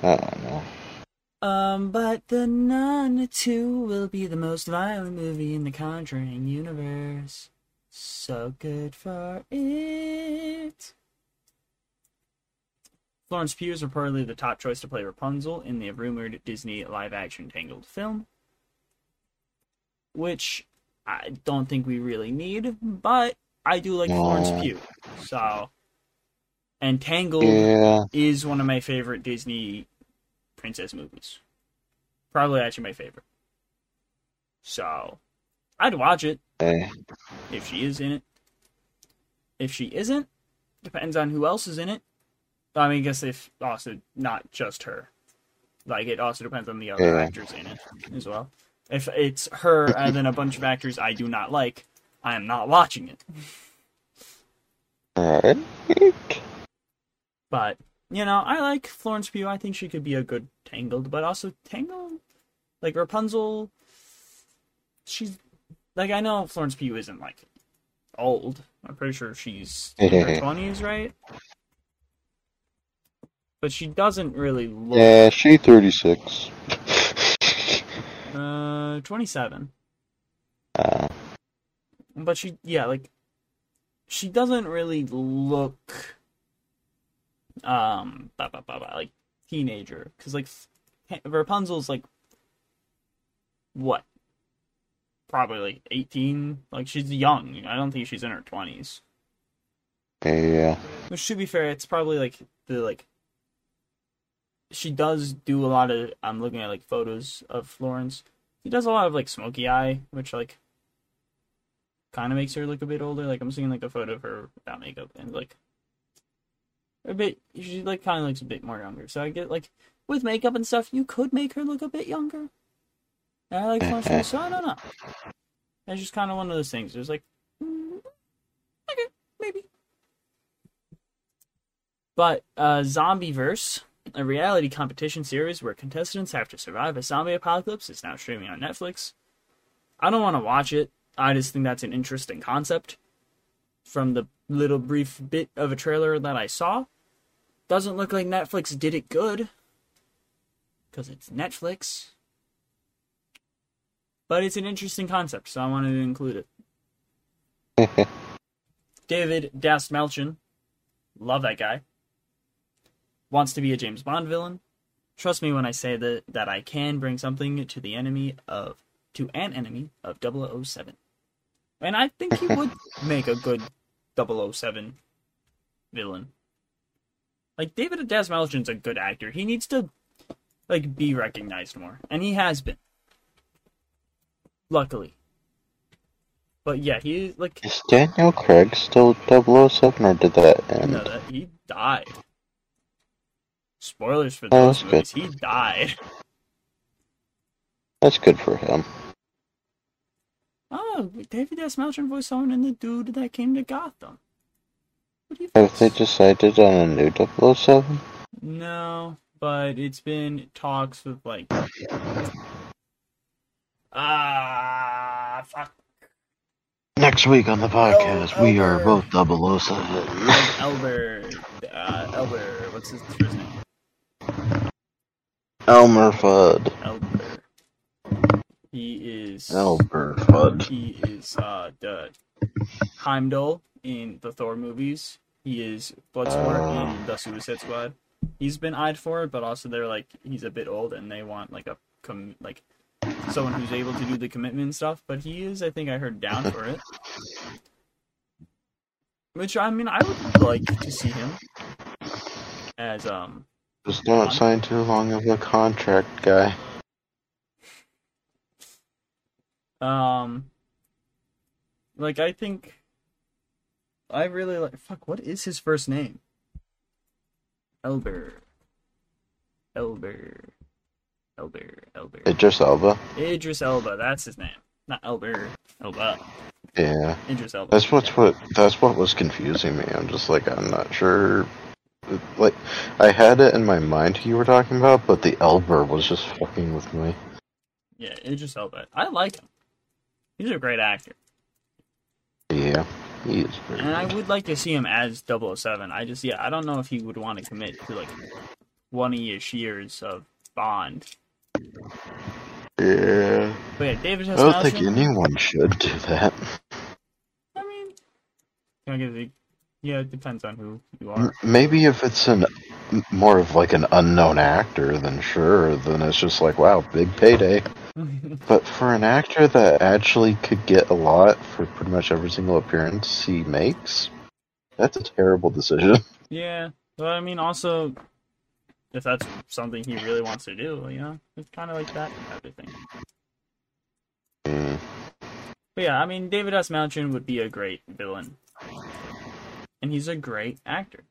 I don't know. Um, but The Nun 2 will be the most violent movie in the Conjuring universe. So good for it. Florence Pugh is reportedly the top choice to play Rapunzel in the rumored Disney live action Tangled film. Which I don't think we really need, but I do like Florence Pugh. So. And Tangled Yeah, is one of my favorite Disney princess movies. Probably actually my favorite. So, I'd watch it if she is in it. If she isn't, depends on who else is in it. I mean, I guess if also not just her. Like, it also depends on the other Yeah. actors in it as well. If it's her and then a bunch of actors I do not like, I am not watching it. But you know, I like Florence Pugh. I think she could be a good Tangled, but also Tangled, like Rapunzel. She's like I know Florence Pugh isn't like old. I'm pretty sure she's in her twenties, right? But she doesn't really look Yeah, she 36. uh twenty seven. Uh, But she yeah, like she doesn't really look um blah, blah, blah, blah, like teenager. Because like Rapunzel's like what? Probably like 18 like she's young. I don't think she's in her 20s yeah. which to be fair it's probably like the like she does do a lot of I'm looking at like photos of Florence. She does a lot of like smoky eye which like kind of makes her look a bit older. Like I'm seeing like a photo of her without makeup and like a bit she like kind of looks a bit more younger so I get like with makeup and stuff you could make her look a bit younger and I like Pugh, so I don't know it's just kind of one of those things it's like mm, okay maybe but uh, Zombie Verse, a reality competition series where contestants have to survive a zombie apocalypse, is now streaming on Netflix. I don't want to watch it. I just think that's an interesting concept. From the little brief bit of a trailer that I saw, doesn't look like Netflix did it good. Because it's Netflix. But it's an interesting concept, so I wanted to include it. David Dastmalchian, love that guy wants to be a James Bond villain. Trust me when I say that that I can bring something to the enemy of to an enemy of 007. And I think he would make a good 007 villain. Like David Dastmalchian's a good actor. He needs to like be recognized more, and he has been. Luckily. But yeah, he like Is Daniel Craig still 007 or did that end? no, that he died. Spoilers for Oh, those that's good. He died. That's good for him. Oh, David Dastmalchian voiced someone in the dude that came to Gotham. What do you Have they decided on a new 007? No, but it's been talks with like ah fuck Next week on the podcast, Oh, we are both 007. Elber uh, Elber what's his first name? Elmer Fudd. Elber. He is Fudd. He is uh, the Heimdall in the Thor movies. He is Bloodsport Oh. in the Suicide Squad. He's been eyed for it, but also they're like he's a bit old and they want like a com- like someone who's able to do the commitment and stuff. But he is, I think, I heard down for it. Which I mean, I would like to see him as um Just don't sign too long of a contract, guy. Um, like I think I really like. Fuck, what is his first name? Elber. Elber. Elber. Elber. Idris Elba. Idris Elba. That's his name. Not Elber. Elba. Yeah. Idris Elba. That's what's what that's what was confusing me. I'm just like I'm not sure. Like I had it in my mind who you were talking about, but the Elber was just fucking with me. Yeah, Idris Elba. I like him. He's a great actor. Yeah, he is. And I would like to see him as 007. I just, yeah, I don't know if he would want to commit to like 20 ish years of Bond. Yeah. But yeah, David I don't think anyone should do that. I mean, can I give it- yeah, it depends on who you are. Maybe if it's an more of like an unknown actor, then sure. Then it's just like wow, big payday. But for an actor that actually could get a lot for pretty much every single appearance he makes, that's a terrible decision. yeah, but I mean, also, if that's something he really wants to do, you know, it's kind of like that type of thing. Mm. But yeah, I mean, David Dastmalchian would be a great villain. And he's a great actor.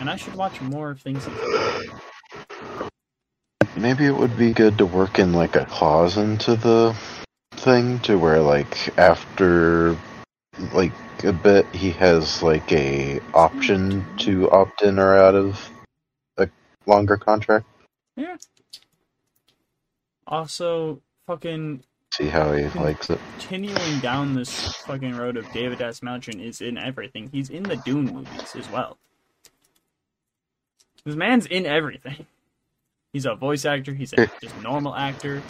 And I should watch more of things. Maybe it would be good to work in like a clause into the thing to where like after like a bit he has like a option to opt in or out of a longer contract. Yeah. Also, fucking See how he likes it. continuing down this fucking road of David Dastmalchian is in everything. He's in the Dune movies as well. This man's in everything. He's a voice actor. He's a just normal actor.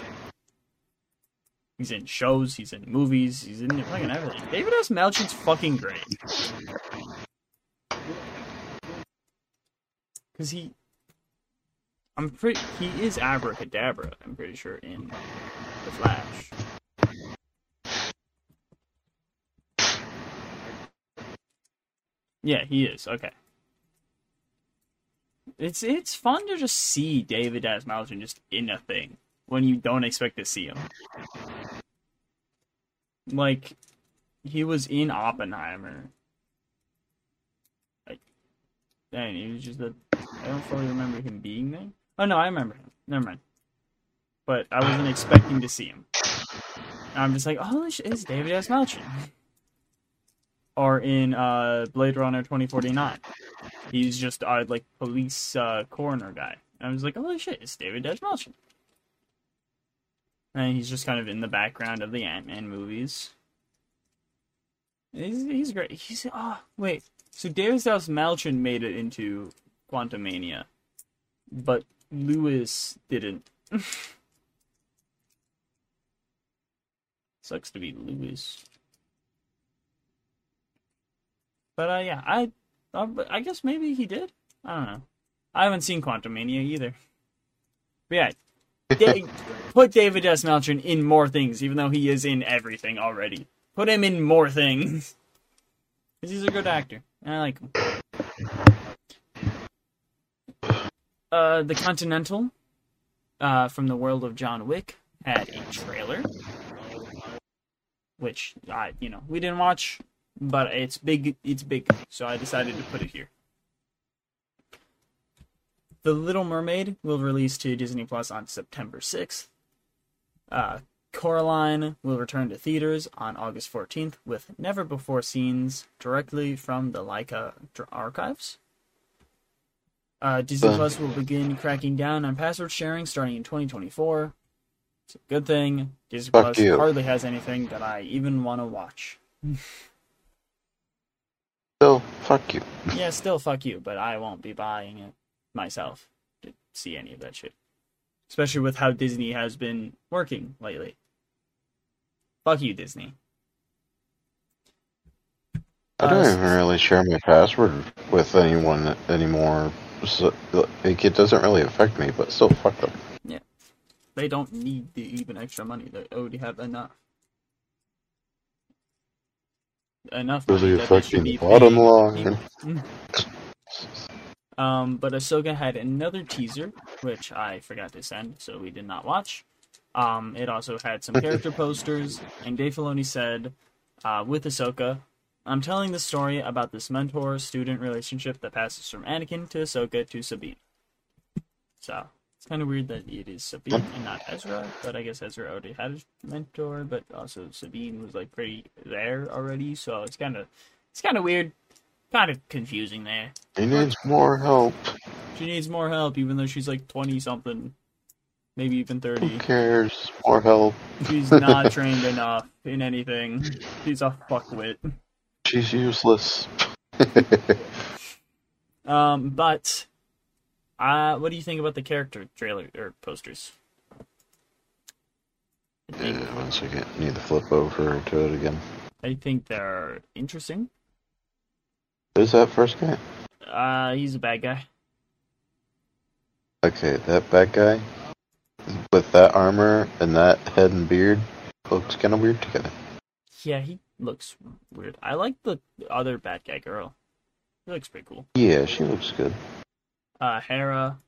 He's in shows. He's in movies. He's in fucking everything. David Dastmalchian's fucking great. Cause he, I'm pretty. He is abracadabra. I'm pretty sure in the Flash. Yeah, he is. Okay. It's it's fun to just see David Dastmalchian just in a thing when you don't expect to see him. Like he was in Oppenheimer. Like, dang, he was just a. I don't fully remember him being there. Oh no, I remember him. Never mind. But I wasn't expecting to see him. And I'm just like, shit, it's David Dastmalchian. Or in uh, Blade Runner 2049. He's just uh, like police uh, coroner guy. And I was like, holy shit, it's David Dastmalchian. And he's just kind of in the background of the Ant Man movies. He's, he's great. He's oh wait. So David Dastmalchian made it into Quantumania, but Lewis didn't. Sucks to be Lewis. But uh, yeah, I, uh, I guess maybe he did. I don't know. I haven't seen Quantumania either. But yeah, Da- put David Dastmalchian in more things, even though he is in everything already. Put him in more things. Because he's a good actor. And I like him. Uh, the Continental, uh, from the world of John Wick, had a trailer. Which, I, you know, we didn't watch, but it's big, it's big, so I decided to put it here. The Little Mermaid will release to Disney Plus on September 6th. Uh, Coraline will return to theaters on August 14th with never before scenes directly from the Laika archives. Uh, Disney. Plus will begin cracking down on password sharing starting in 2024. It's a good thing. Disney Fuck Plus you. hardly has anything that I even want to watch. Still, fuck you. yeah, still fuck you, but I won't be buying it myself to see any of that shit. Especially with how Disney has been working lately. Fuck you, Disney. I don't Uh, even really share my password with anyone anymore. So, like, it doesn't really affect me, but still, fuck them. They don't need the even extra money. They already have enough. Enough Really affecting the bottom line. Um, but Ahsoka had another teaser, which I forgot to send, so we did not watch. Um, it also had some character posters, and Dave Filoni said, uh, with Ahsoka, I'm telling the story about this mentor-student relationship that passes from Anakin to Ahsoka to Sabine. So it's kind of weird that it is Sabine and not Ezra, but I guess Ezra already had a mentor, but also Sabine was like pretty there already, so it's kind of it's kind of weird, kind of confusing there. He needs more help. She needs more help, even though she's like twenty something, maybe even thirty. Who cares? More help. She's not trained enough in anything. She's a fuckwit. She's useless. Um, but uh, what do you think about the character trailer or posters? I think, Yeah, one second. Need to flip over to it again. I think they're interesting. Who's that first guy? Uh, he's a bad guy. Okay, that bad guy with that armor and that head and beard looks kind of weird together. Yeah, he looks weird. I like the other bad guy girl. She looks pretty cool. Yeah, she looks good. Uh, Hera.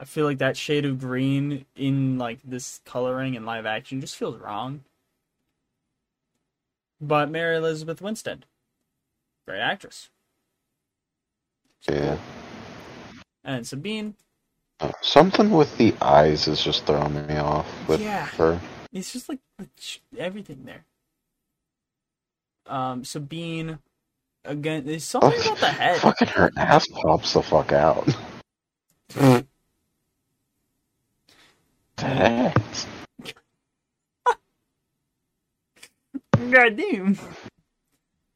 I feel like that shade of green in like this coloring and live action just feels wrong. But Mary Elizabeth Winstead, great actress. Yeah. And Sabine, something with the eyes is just throwing me off with Yeah. her. it's just like everything there. Um, Sabine, again, there's something about the head. Fucking her ass pops the fuck out. God damn.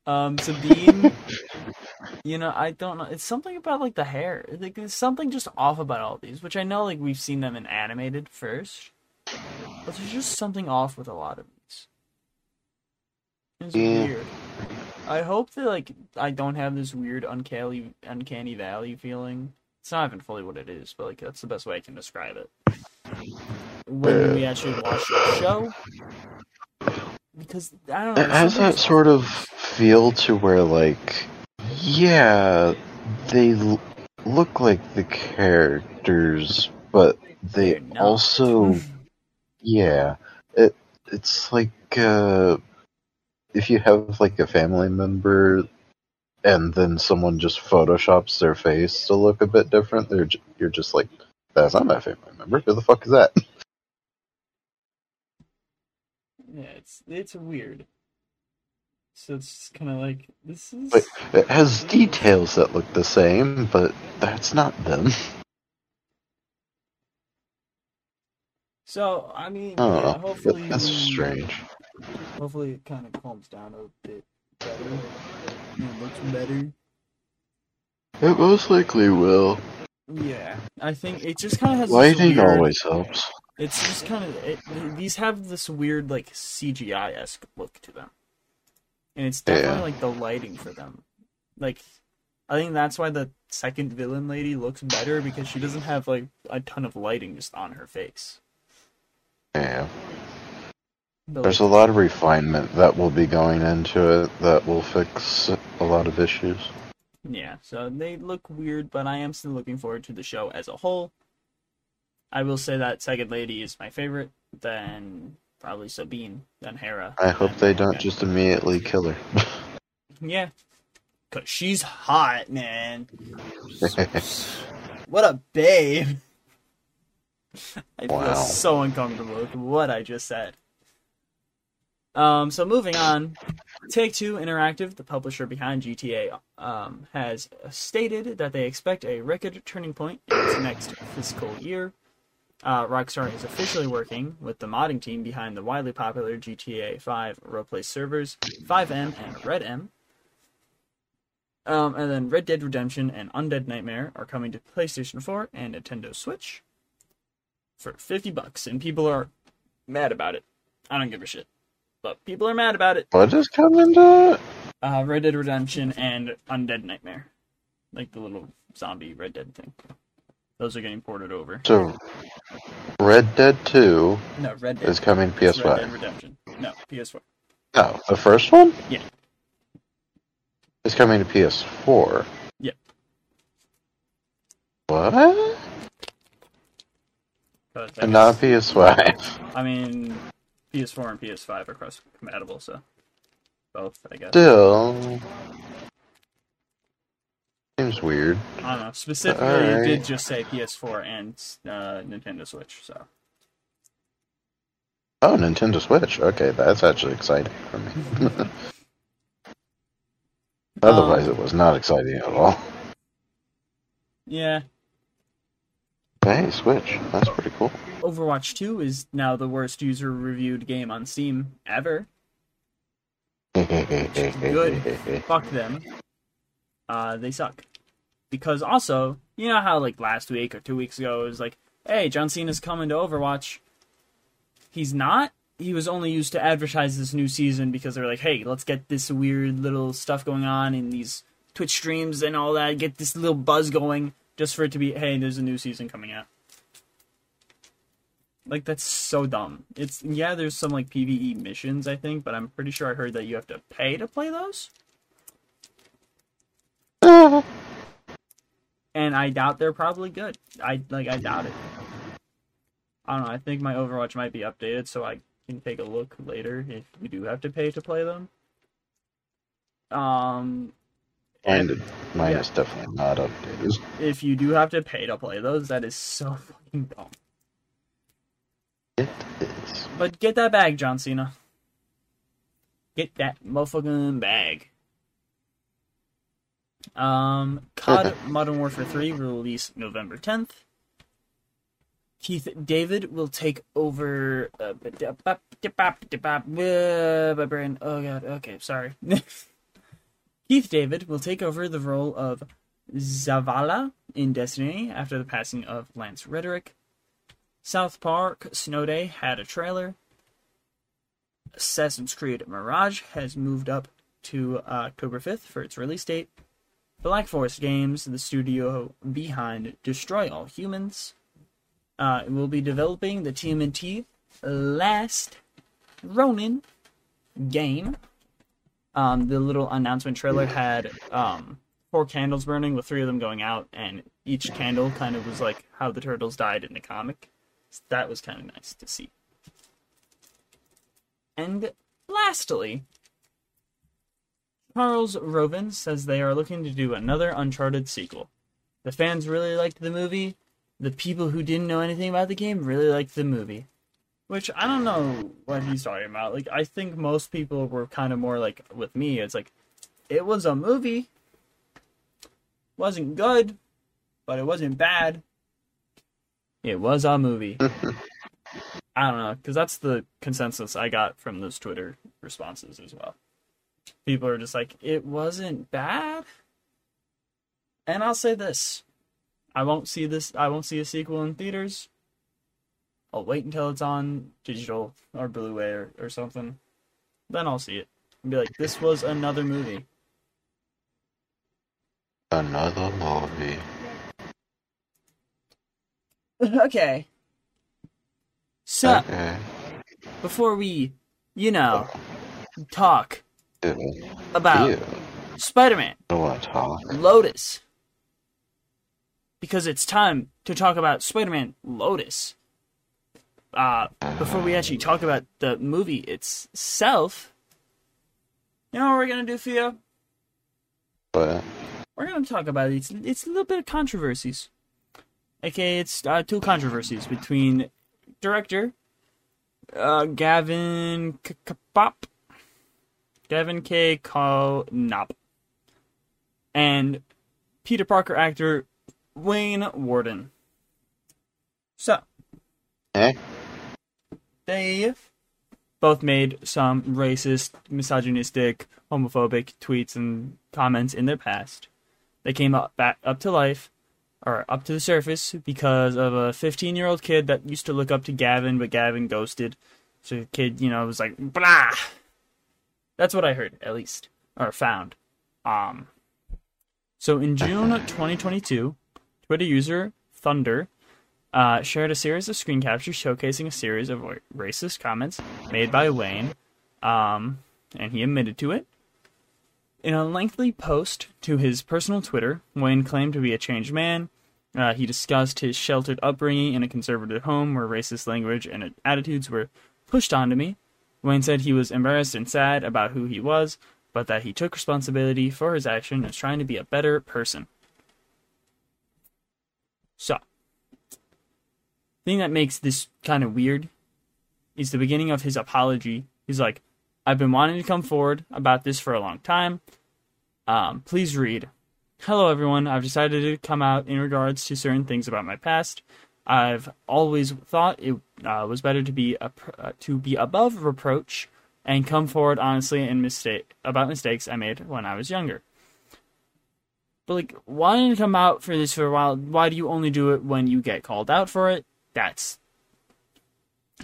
Um, Sabine, you know, I don't know. It's something about like the hair. Like there's something just off about all these, which I know like we've seen them in animated first, but there's just something off with a lot of these. It's Yeah. weird. I hope that like I don't have this weird uncanny uncanny valley feeling. It's not even fully what it is, but like that's the best way I can describe it. When we actually watch the show, because I don't know. It has that sort of feel to where, like, yeah, they l- look like the characters, but they also, yeah, it it's like uh, if you have like a family member and then someone just photoshops their face to look a bit different. They're j- you're just like, that's not my family member. Who the fuck is that? Yeah, it's it's weird. So it's kind of like this is. Like, it has details that look the same, but that's not them. So I mean, I don't yeah, know. hopefully That's we- strange. Hopefully it kind of calms down a bit better. It looks better. It most likely will. Yeah, I think it just kind of has. Lighting weird, always helps. It's just kind of it, these have this weird like CGI esque look to them, and it's definitely Yeah. like the lighting for them. Like, I think that's why the second villain lady looks better because she doesn't have like a ton of lighting just on her face. Yeah. There's a lot of refinement that will be going into it that will fix a lot of issues. Yeah, so they look weird, but I am still looking forward to the show as a whole. I will say that Second Lady is my favorite, then probably Sabine, then Hera. I hope they don't okay. just immediately kill her. Yeah. Cause she's hot, man. What a babe. I feel Wow. so uncomfortable with what I just said. Um, so moving on, Take Two Interactive, the publisher behind GTA, um, has stated that they expect a record turning point in its next fiscal year. Uh, Rockstar is officially working with the modding team behind the widely popular GTA 5 roleplay servers FiveM and RedM. Um, and then Red Dead Redemption and Undead Nightmare are coming to PlayStation 4 and Nintendo Switch for 50 bucks, and people are mad about it. I don't give a shit. But people are mad about it. what is coming to it? Uh, Red Dead Redemption and Undead Nightmare. Like the little zombie Red Dead thing. Those are getting ported over. So, Red Dead 2 No, Red Dead. is coming to It's Red Dead Redemption. No, PS4. No, the first one? Yeah. Is coming to PS4. Yep. What? And not guess- PS5. I mean, PS4 and PS5 are cross compatible, so both, I guess. Still. Seems weird. I don't know. Specifically, it did just say PS4 and uh, Nintendo Switch, so. Oh, Nintendo Switch. Okay, that's actually exciting for me. Otherwise, it was not exciting at all. Yeah. Hey, Switch. That's pretty cool. Overwatch 2 is now the worst user reviewed game on Steam ever. Good. Fuck them. Uh, they suck. Because also, you know how like last week or two weeks ago it was like, hey, John Cena's coming to Overwatch. He's not. He was only used to advertise this new season because they're like, hey, let's get this weird little stuff going on in these Twitch streams and all that, get this little buzz going, just for it to be, hey, there's a new season coming out. Like that's so dumb. It's yeah, there's some like PVE missions I think, but I'm pretty sure I heard that you have to pay to play those. and I doubt they're probably good. I like I doubt it. I don't know. I think my Overwatch might be updated, so I can take a look later if we do have to pay to play them. Um, And mine Yeah. is definitely not updated. if you do have to pay to play those, that is so fucking dumb. It is. But get that bag, John Cena. Get that motherfucking bag. Um, COD Modern Warfare 3 will release November 10th. Keith David will take over. Uh, my brain. Oh god. Okay, sorry. Keith David will take over the role of Zavala in Destiny after the passing of Lance Reddick. South Park Snow Day had a trailer. Assassin's Creed Mirage has moved up to uh, October 5th for its release date. Black Forest Games, the studio behind Destroy All Humans, uh, will be developing the TMNT Last Ronin game. Um, the little announcement trailer had um, four candles burning, with three of them going out, and each candle kind of was like how the turtles died in the comic. So that was kind of nice to see. And lastly, Charles Roven says they are looking to do another Uncharted sequel. The fans really liked the movie. The people who didn't know anything about the game really liked the movie. Which I don't know what he's talking about. Like I think most people were kind of more like with me. It's like it was a movie. Wasn't good, but it wasn't bad. It was a movie. I don't know, because that's the consensus I got from those Twitter responses as well. People are just like, it wasn't bad. And I'll say this I won't see this, I won't see a sequel in theaters. I'll wait until it's on digital or Blu ray or, or something. Then I'll see it. And be like, this was another movie. Another movie. okay. So, Okay. before we, you know, talk Ew. about Ew. Spider Man, I don't want to talk. Lotus. Because it's time to talk about Spider Man Lotus. Uh, before we actually talk about the movie itself, you know what we're gonna do, Theo? But We're gonna talk about it's it's a little bit of controversies. Okay, it's uh, two controversies between director uh, Gavin Kapop, Gavin K. Knop, and Peter Parker actor Wayne Warden. So eh? they both made some racist, misogynistic, homophobic tweets and comments in their past. They came up back up to life, or up to the surface, because of a 15 year old kid that used to look up to Gavin, but Gavin ghosted. So the kid, you know, was like, blah. That's what I heard, at least, or found. Um. So in June 2022, Twitter user Thunder uh, shared a series of screen captures showcasing a series of racist comments made by Wayne, um, and he admitted to it. In a lengthy post to his personal Twitter, Wayne claimed to be a changed man Uh, he discussed his sheltered upbringing in a conservative home where racist language and attitudes were pushed onto me. Wayne said he was embarrassed and sad about who he was, but that he took responsibility for his action was trying to be a better person. So, the thing that makes this kind of weird is the beginning of his apology. He's like, I've been wanting to come forward about this for a long time. Um, please read. Hello, everyone. I've decided to come out in regards to certain things about my past. I've always thought it uh, was better to be a, uh, to be above reproach and come forward honestly and mistake about mistakes I made when I was younger. But like, didn't you come out for this for a while? Why do you only do it when you get called out for it? That's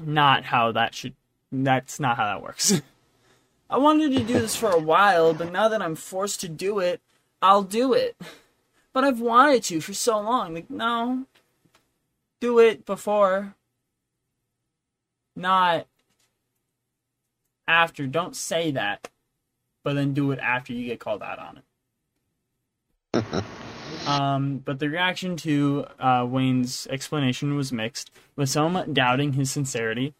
not how that should. That's not how that works. I wanted to do this for a while, but now that I'm forced to do it, I'll do it. But I've wanted to for so long. Like, no. Do it before. Not after. Don't say that. But then do it after you get called out on it. um, but the reaction to uh, Wayne's explanation was mixed, with some doubting his sincerity.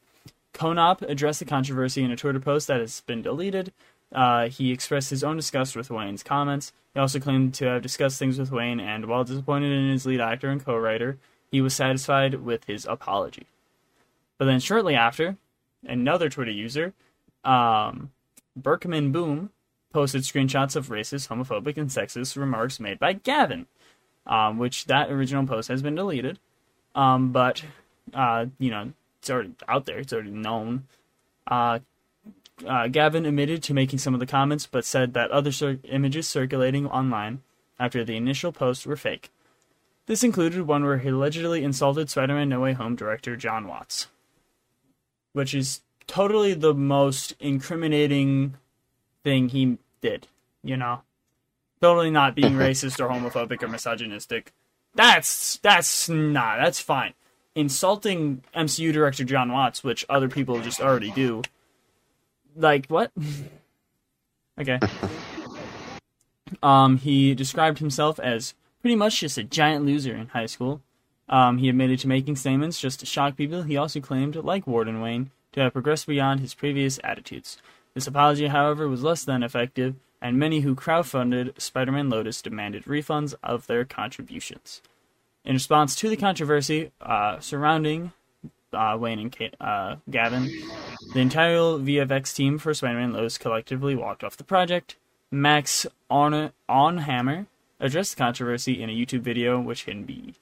Konop addressed the controversy in a Twitter post that has been deleted. Uh, he expressed his own disgust with Wayne's comments. He also claimed to have discussed things with Wayne, and while disappointed in his lead actor and co-writer, he was satisfied with his apology. But then shortly after, another Twitter user, um, Berkman Boom, posted screenshots of racist, homophobic, and sexist remarks made by Gavin, um, which that original post has been deleted. Um, but, uh, you know, it's already out there, it's already known. Uh, uh, Gavin admitted to making some of the comments, but said that other cir- images circulating online after the initial post were fake. This included one where he allegedly insulted Spider Man No Way Home director Jon Watts, which is totally the most incriminating thing he did, you know? Totally not being racist or homophobic or misogynistic. That's that's not that's fine. Insulting MCU director Jon Watts, which other people just already do. Like what? okay. Um, he described himself as pretty much just a giant loser in high school. Um, he admitted to making statements just to shock people. He also claimed, like Warden Wayne, to have progressed beyond his previous attitudes. This apology, however, was less than effective, and many who crowdfunded Spider Man Lotus demanded refunds of their contributions. In response to the controversy uh, surrounding uh, Wayne and Kate, uh, Gavin, the entire VFX team for Spider Man Lotus collectively walked off the project. Max on Onhammer addressed the controversy in a YouTube video, which can be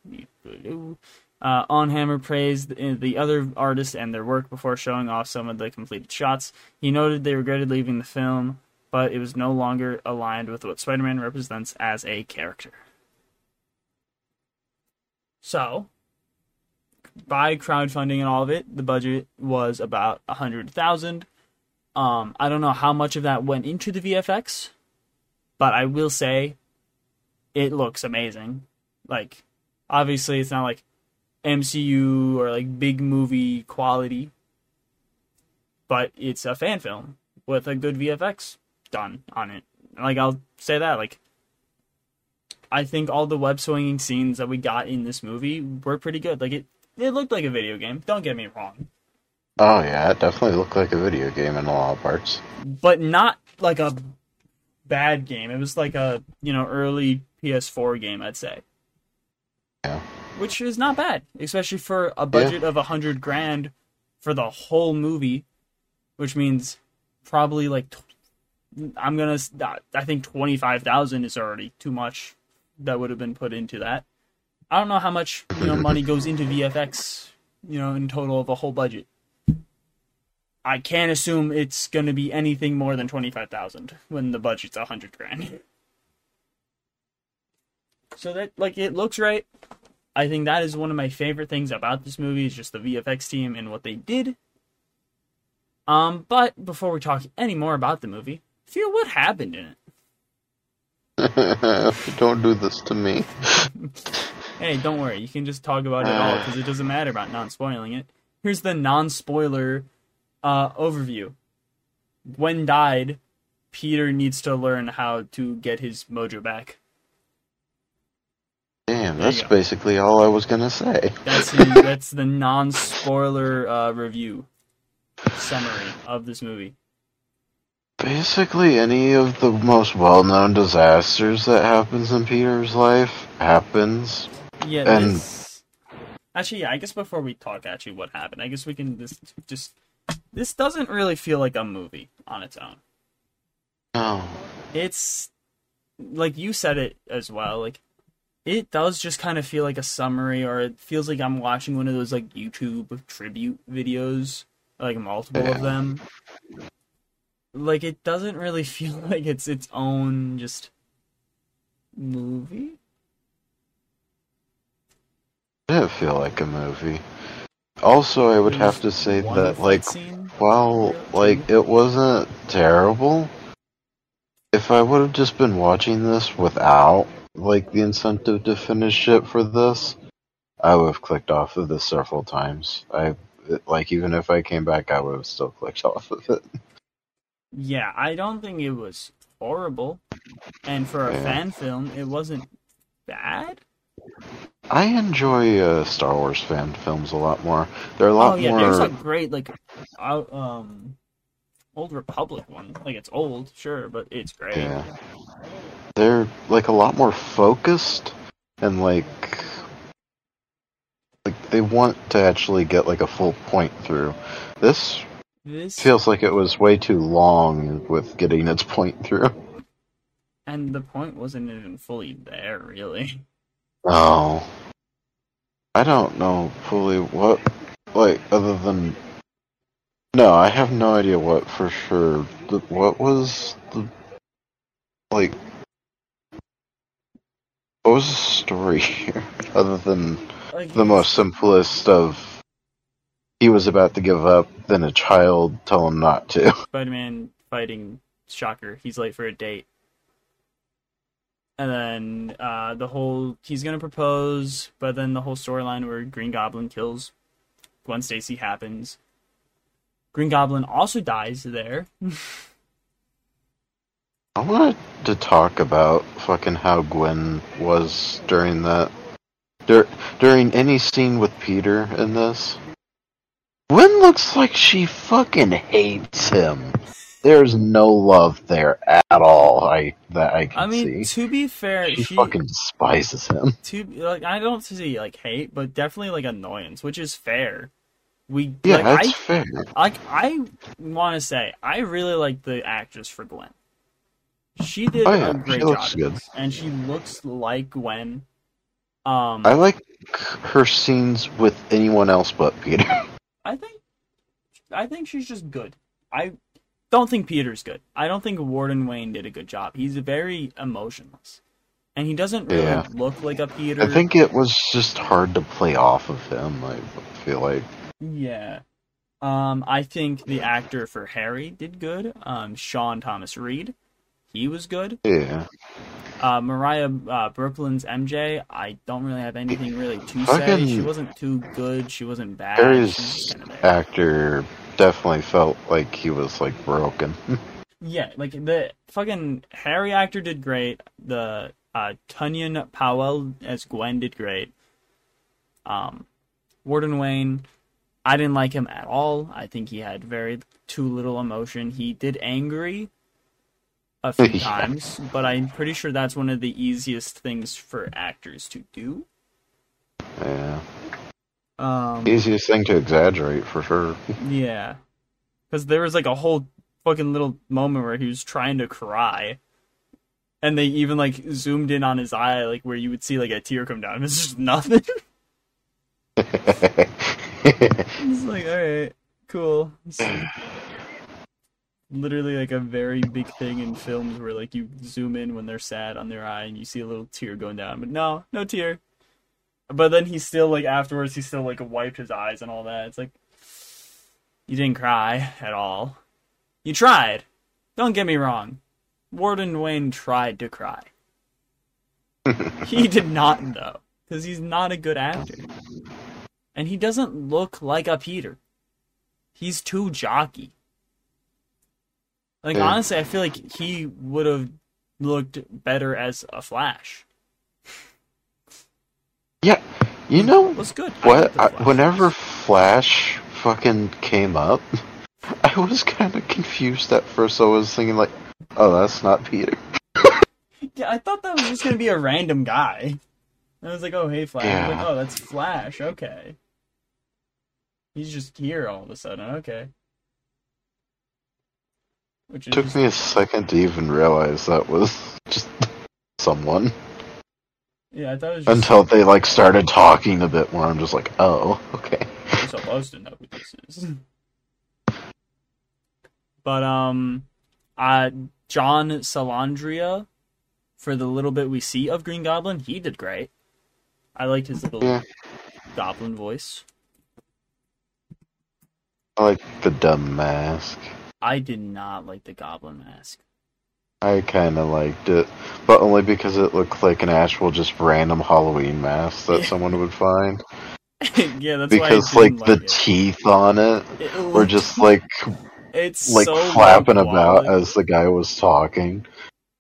uh, Onhammer praised the other artists and their work before showing off some of the completed shots. He noted they regretted leaving the film, but it was no longer aligned with what Spider Man represents as a character. So, by crowdfunding and all of it, the budget was about a hundred thousand. Um, I don't know how much of that went into the VFX, but I will say it looks amazing. Like, obviously, it's not like MCU or like big movie quality, but it's a fan film with a good VFX done on it. Like, I'll say that. Like, I think all the web swinging scenes that we got in this movie were pretty good. Like, it, it looked like a video game. Don't get me wrong. Oh yeah, it definitely looked like a video game in a lot of parts. But not like a bad game. It was like a you know early PS4 game, I'd say. Yeah. Which is not bad, especially for a budget yeah. of a hundred grand for the whole movie, which means probably like I'm gonna. I think twenty five thousand is already too much. That would have been put into that. I don't know how much you know money goes into VFX, you know, in total of a whole budget. I can't assume it's going to be anything more than 25,000 when the budget's a 100 grand. So that like it looks right. I think that is one of my favorite things about this movie is just the VFX team and what they did. Um, but before we talk any more about the movie, feel what happened in it. don't do this to me. hey, don't worry. You can just talk about it all because it doesn't matter about non spoiling it. Here's the non spoiler uh, overview. When died, Peter needs to learn how to get his mojo back. Damn, that's basically all I was gonna say. That's the, that's the non-spoiler uh, review summary of this movie. Basically, any of the most well-known disasters that happens in Peter's life happens. Yeah, And- this... actually, yeah. I guess before we talk, actually, what happened? I guess we can just just. This doesn't really feel like a movie on its own. No. It's like you said it as well. Like it does just kind of feel like a summary, or it feels like I'm watching one of those like YouTube tribute videos, like multiple of them. Like it doesn't really feel like it's its own just movie. didn't feel like a movie. Also, I would have to say one that, like, scene. while, like, it wasn't terrible, if I would have just been watching this without, like, the incentive to finish it for this, I would have clicked off of this several times. I, like, even if I came back, I would have still clicked off of it. Yeah, I don't think it was horrible, and for a Yeah. fan film, it wasn't bad. I enjoy uh, Star Wars fan films a lot more. They're a lot more oh yeah, more. there's a great like, um, Old Republic one. Like it's old, sure, but it's great. Yeah. They're like a lot more focused and like like they want to actually get like a full point through. This This feels like it was way too long with getting its point through. and the point wasn't even fully there, really. Oh. I don't know fully what like other than No, I have no idea what for sure. The, what was the like what was the story here other than Like the most simplest of he was about to give up, then a child tell him not to. Spider-Man fighting Shocker. He's late for a date. And then uh, the whole he's gonna propose, but then the whole storyline where Green Goblin kills Gwen Stacy happens. Green Goblin also dies there. I wanted to talk about fucking how Gwen was during that. Dur- during any scene with Peter in this. Gwen looks like she fucking hates him. There's no love there at all. I that I can see. I mean, see. to be fair, She, she fucking despises him. to like I don't see like hate, but definitely like annoyance, which is fair. We Yeah, like that's I fair. like I want to say I really like the actress for Gwen. She did Oh, yeah, a great she job, and she looks like Gwen. Um, I like her scenes with anyone else but Peter. I think, I think she's just good. I don't think Peter's good. I don't think Warden Wayne did a good job. He's very emotionless, and he doesn't really Yeah. look like a Peter. I think it was just hard to play off of him. I feel like. Yeah. Um, I think the actor for Harry did good. Um, Sean Thomas Reed, he was good. Yeah. Uh, Mariah uh, Brooklyn's MJ, I don't really have anything really to say. She wasn't too good. She wasn't bad. Harry's kinda actor definitely felt like he was like broken. Yeah, like the fucking Harry actor did great. The uh, Tunyon Powell as Gwen did great. Um, Warden Wayne, I didn't like him at all. I think he had very too little emotion. He did angry a few Yeah. times, but I'm pretty sure that's one of the easiest things for actors to do. yeah. Um, Easiest thing to exaggerate for sure. Yeah. Because there was like a whole fucking little moment where he was trying to cry. And they even like zoomed in on his eye, like where you would see like a tear come down. It's just nothing. it's like, alright, cool. Literally like a very big thing in films where like you zoom in when they're sad on their eye and you see a little tear going down. But no, no tear. But then he still like afterwards he still like wiped his eyes and all that. It's like you didn't cry at all. You tried. Don't get me wrong. Warden Wayne tried to cry. he did not though, because he's not a good actor, and he doesn't look like a Peter. He's too jockey. Like Yeah. honestly, I feel like he would have looked better as a Flash. Yeah, you know was good. What? the I, whenever. Flash fucking came up, I was kind of confused at first. I was thinking like, oh, that's not Peter. yeah, I thought that was just gonna be a random guy. I was like, oh hey Flash. Yeah. like, oh that's Flash. Okay. He's just here all of a sudden. Okay. Which took me a second to even realize that was just someone yeah, I thought it was just until they like started talking a bit more. I'm just like, oh, okay. You're supposed to know who this is. But um, uh, John Salandria, for the little bit we see of Green Goblin, he did great. I liked his little Yeah. goblin voice. I like the dumb mask. I did not like the goblin mask. I kind of liked it, but only because it looked like an actual just random Halloween mask that someone would find. yeah, that's because why I like didn't the like it. teeth on it It were just like it's like so flapping about as the guy was talking.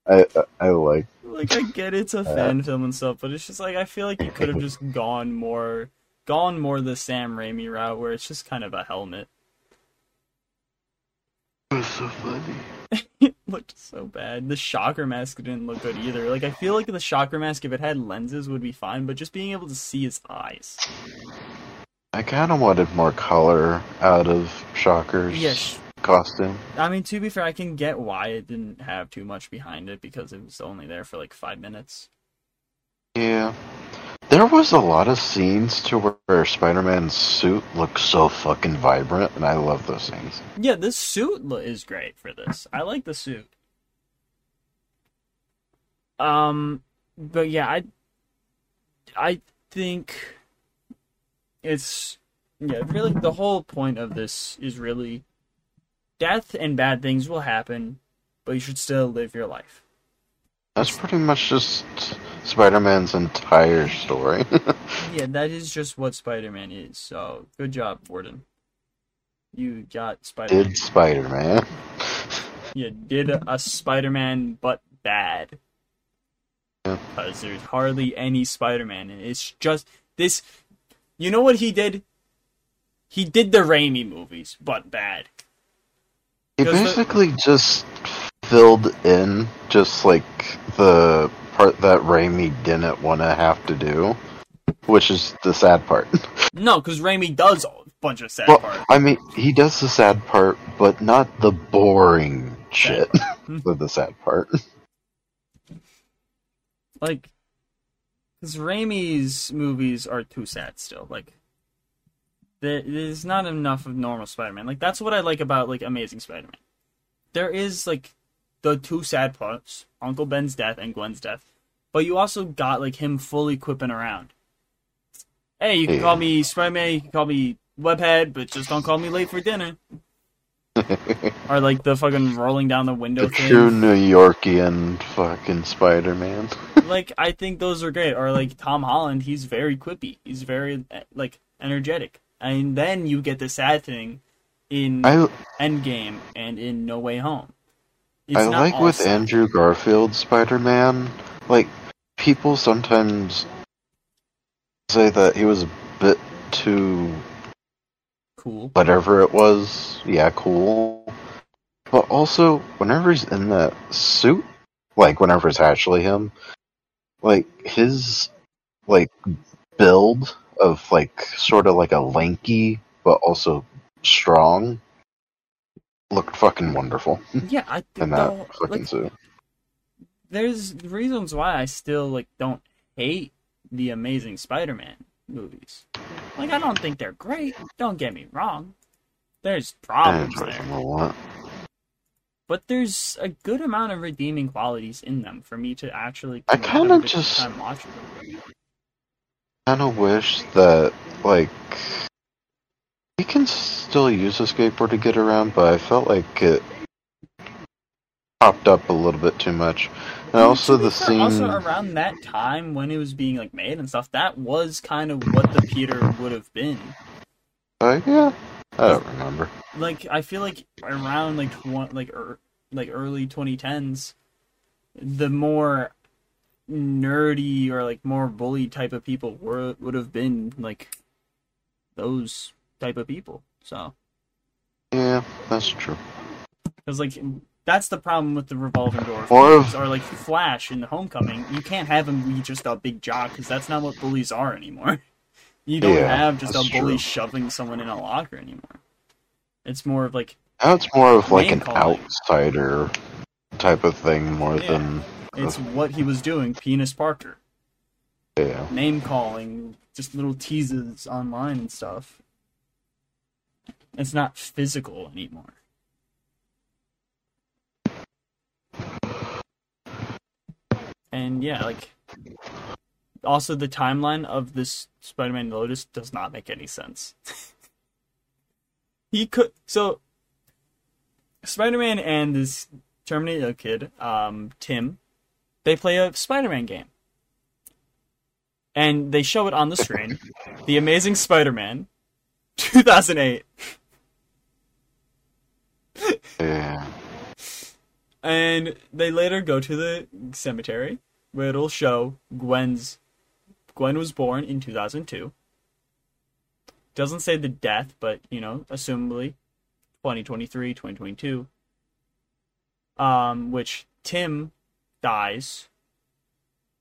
I I like like I get it's a fan film and stuff, but it's just like I feel like you could have just gone more gone more the Sam Raimi route where it's just kind of a helmet. It was so funny. it looked so bad. The shocker mask didn't look good either. Like I feel like the shocker mask, if it had lenses, would be fine, but just being able to see his eyes. I kind of wanted more color out of Shocker's Yes. costume. I mean, to be fair, I can get why it didn't have too much behind it because it was only there for like five minutes. Yeah. There was a lot of scenes to where, Spider-Man's suit looks so fucking vibrant, and I love those scenes. Yeah, this suit is great for this. I like the suit. Um, but yeah, I, I think it's yeah, really the whole point of this is really death and bad things will happen, but you should still live your life. That's pretty much just Spider-Man's entire story. Yeah, that is just what Spider-Man is. So good job, Warden. You got Spider-Man. Did Spider-Man? You did a Spider-Man, but bad. Yeah. Because there's hardly any Spider-Man, and it's just this. You know what he did? He did the Raimi movies, but bad. He Because the- basically just filled in just like the part that Raimi didn't want to have to do, which is the sad part. No, because Raimi does a bunch of sad well, parts. I mean, he does the sad part, but not the boring shit mm-hmm. of the sad part. Like, because Raimi's movies are too sad still. Like, there, there's not enough of normal Spider-Man. Like, that's what I like about like Amazing Spider-Man. There is like the two sad parts: Uncle Ben's death and Gwen's death. But you also got like him fully quipping around. Hey, you can Yeah. call me Spider-Man. You can call me Webhead, but just don't call me late for dinner. or like the fucking rolling down the window the thing. true New Yorkian fucking Spider-Man. like I think those are great. Or like Tom Holland, he's very quippy. He's very eh, like energetic. And then you get the sad thing in I Endgame and in No Way Home. It's I like all with. Andrew Garfield's Spider-Man, like people sometimes say that he was a bit too cool. whatever it was, yeah, cool. But also, whenever he's in that suit, like whenever it's actually him, like his like build of like sort of like a lanky but also strong looked fucking wonderful Yeah, I think in that fucking like, suit. there's reasons why I still like don't hate the Amazing Spider-Man movies. Like I don't think they're great. Don't get me wrong. There's problems there. a lot. but there's a good amount of redeeming qualities in them for me to actually I a good just- time watching them. kind of wish that like we can still use a skateboard to get around, but I felt like it popped up a little bit too much. And also To be the scene. also around that time when it was being like made and stuff, that was kind of what the Peter would have been. Uh, yeah, I don't remember. Like I feel like around like tw- like er- like early 2010s, the more nerdy or like more bully type of people were would have been like those type of people. So Yeah, that's true. because like that's the problem with the revolving door Or films, or like Flash in the Homecoming. You can't have him be just a big jock because that's not what bullies are anymore. You don't Yeah, have just a bully true. shoving someone in a locker anymore. It's more of like Now it's more of like an calling. outsider type of thing more Yeah. than it's what he was doing, Penis Parker. yeah. name calling, just little teases online and stuff. It's not physical anymore. And yeah, like also the timeline of this Spider-Man Lotus does not make any sense. he could so Spider-Man and this Terminator kid, um, Tim, they play a Spider-Man game and they show it on the screen. the Amazing Spider-Man, 2008, Yeah. and they later go to the cemetery where it'll show Gwen's. Gwen was born in 2002. Doesn't say the death, but you know, assumably 2023, 2022. Um, which Tim dies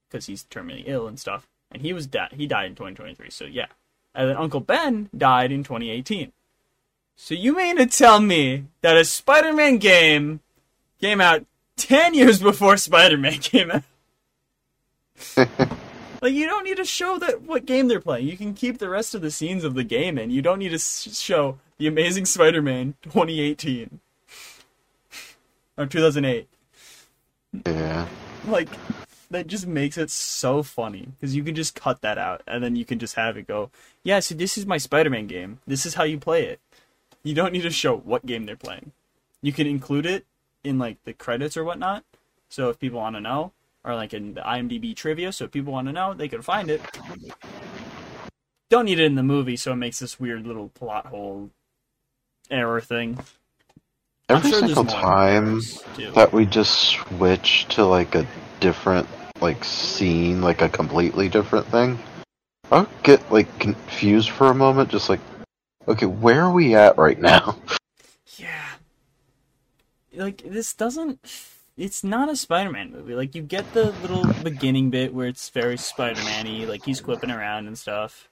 because he's terminally ill and stuff, and he was dead. he died in 2023. So yeah, and then Uncle Ben died in 2018. So you mean to tell me that a Spider-Man game came out 10 years before Spider-Man came out? like you don't need to show that what game they're playing. You can keep the rest of the scenes of the game in. You don't need to show the Amazing Spider-Man 2018 or 2008 Yeah. like that just makes it so funny because you can just cut that out and then you can just have it go yeah so this is my spider-man game this is how you play it you don't need to show what game they're playing. You can include it in like the credits or whatnot. So if people want to know or like in the imdb trivia so if people want to know they can find it. Don't need it in the movie so it makes this weird little plot hole error thing. Every sure single time that we just switch to like a different like scene, like a completely different thing, I'll get like confused for a moment, just like, okay, where are we at right now? Yeah. Like this doesn't it's not a Spider-Man movie. Like you get the little beginning bit where it's very Spider-Man-y, like he's quipping around and stuff.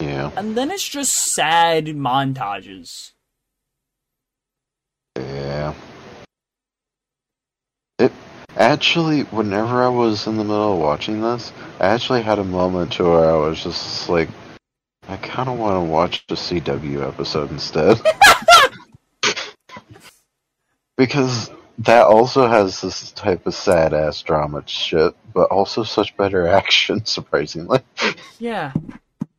Yeah, And then it's just sad montages. yeah. It actually, whenever I was in the middle of watching this, I actually had a moment to where I was just like, I kind of want to watch the CW episode instead. because that also has this type of sad ass drama shit, but also such better action, surprisingly. Yeah.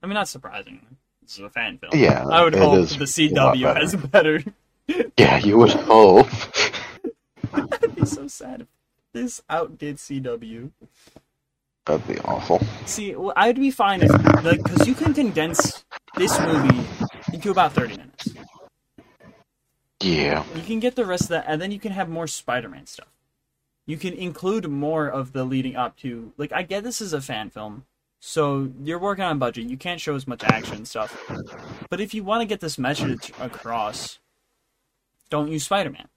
I mean not surprisingly. This is a fan film. Yeah, I would hope the CW has better Yeah, you would hope. That'd be so sad if this outdid CW. That'd be awful. See, well, I'd be fine if, like, because you can condense this movie into about 30 minutes. Yeah. You can get the rest of that, and then you can have more Spider-Man stuff. You can include more of the leading up to, like, I get this is a fan film, so you're working on budget. You can't show as much action stuff. But if you want to get this message across, don't use Spider-Man.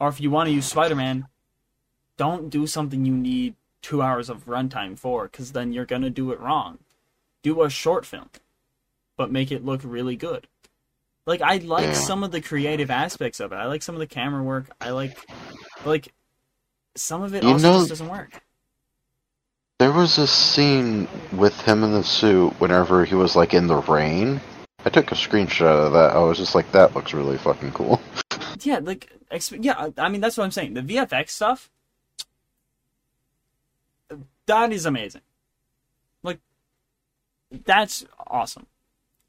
Or if you want to use Spider-Man, don't do something you need two hours of runtime for, because then you're gonna do it wrong. Do a short film, but make it look really good. Like I like Yeah. some of the creative aspects of it. I like some of the camera work. I like, like, some of it You also know- just doesn't work. There was a scene with him in the suit whenever he was like in the rain. I took a screenshot of that. I was just like, that looks really fucking cool. Yeah, like, exp- yeah. I mean, that's what I'm saying. The VFX stuff, that is amazing. Like, that's awesome.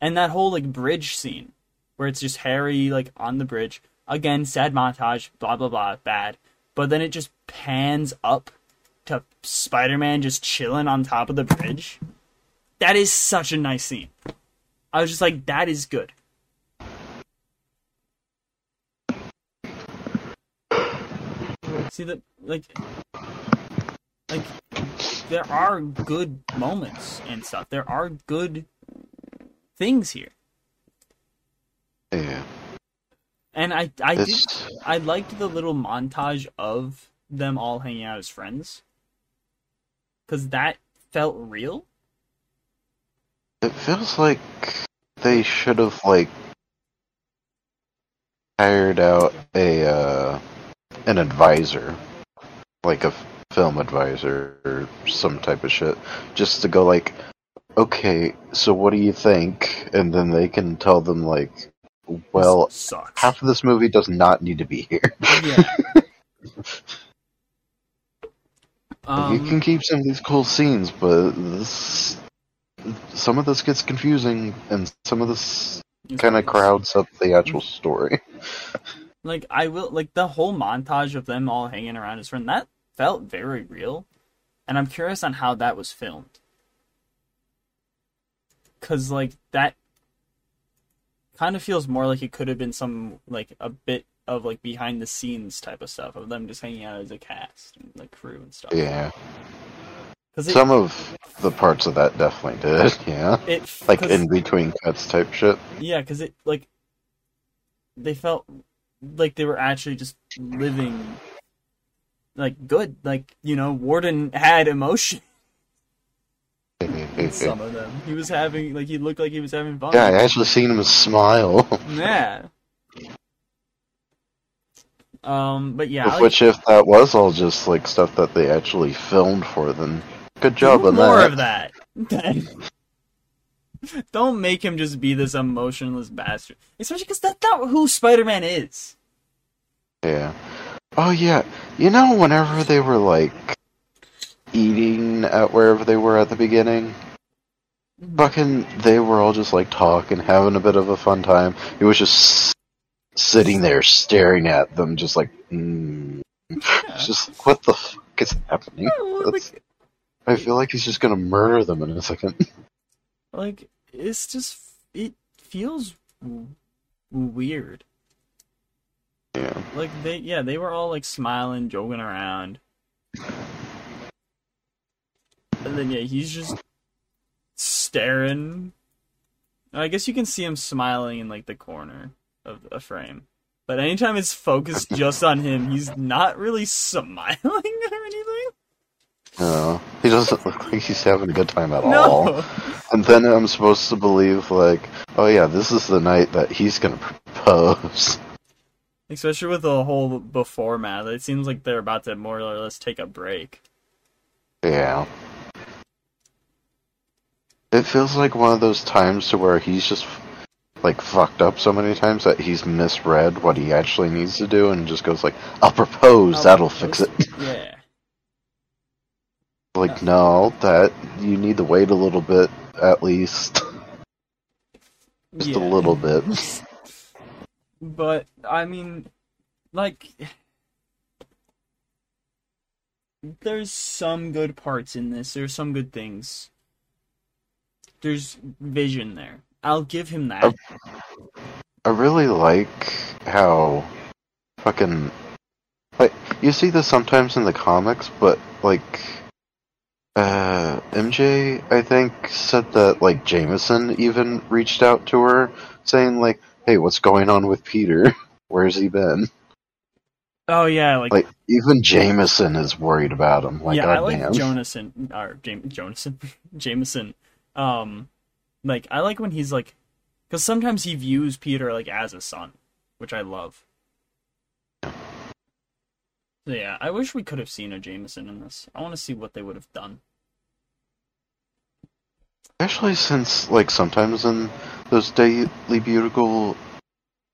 And that whole like bridge scene, where it's just Harry like on the bridge again, sad montage, blah blah blah, bad. But then it just pans up to Spider-Man just chilling on top of the bridge. That is such a nice scene. I was just like, that is good. See the like, like there are good moments and stuff. There are good things here. Yeah. And I I did I liked the little montage of them all hanging out as friends. Cuz that felt real. it feels like they should have like hired out a uh, an advisor, like a film advisor or some type of shit, just to go like, okay, so what do you think? And then they can tell them like, well, half of this movie does not need to be here. yeah. you Um, can keep some of these cool scenes, but this, some of this gets confusing, and some of this kind of crowds up the actual story. like I will like the whole montage of them all hanging around his friend that felt very real, and I'm curious on how that was filmed. Cause like that kind of feels more like it could have been some like a bit of like behind the scenes type of stuff of them just hanging out as a cast and like crew and stuff. Yeah, it, some of the parts of that definitely did. Yeah, it like in between cuts type shit. Yeah, because it like they felt like they were actually just living like good. Like you know, Warden had emotion. Some of them, he was having like he looked like he was having fun. Yeah, I actually seen him smile. Yeah. Um, but yeah, like, Which, if that was all just like stuff that they actually filmed for, then good job on more that. of that. Don't make him just be this emotionless bastard. Especially because that's not who Spider-Man is. Yeah. Oh yeah. You know, whenever they were like eating at wherever they were at the beginning, fucking, they were all just like talking, having a bit of a fun time. It was just sitting there staring at them, just like, mm. It's just what the fuck is happening? Yeah, like, I feel like he's just gonna murder them in a second. like it's just it feels weird yeah. like they yeah they were all like smiling joking around and then yeah he's just staring i guess you can see him smiling in like the corner of a frame but anytime it's focused just on him he's not really smiling or anything No, he doesn't look like he's having a good time at all. no And then I'm supposed to believe, like, oh yeah, this is the night that he's gonna propose. Especially with the whole before math it seems like they're about to more or less take a break Yeah. It feels like one of those times to where he's just like fucked up so many times that he's misread what he actually needs to do and just goes like, "I'll propose, that'll fix it." yeah like, no, that you need to wait a little bit at least, just Yeah. a little bit. But I mean, like, there's some good parts in this. There's some good things. There's vision there. I'll give him that. I really like how fucking like you see this sometimes in the comics, but like uh MJ I think said that like Jameson even reached out to her saying like, "Hey, what's going on with Peter? Where's he been?" Oh yeah, like, Like even Jameson is worried about him. Like, yeah, I like goddamn. Jonathan or Jam- Jonathan, Jameson. Um, like I like when he's like, because sometimes he views Peter like as a son, which I love. So yeah, I wish we could have seen a Jameson in this. I want to see what they would have done. Especially since, like, sometimes in those Daily Bugle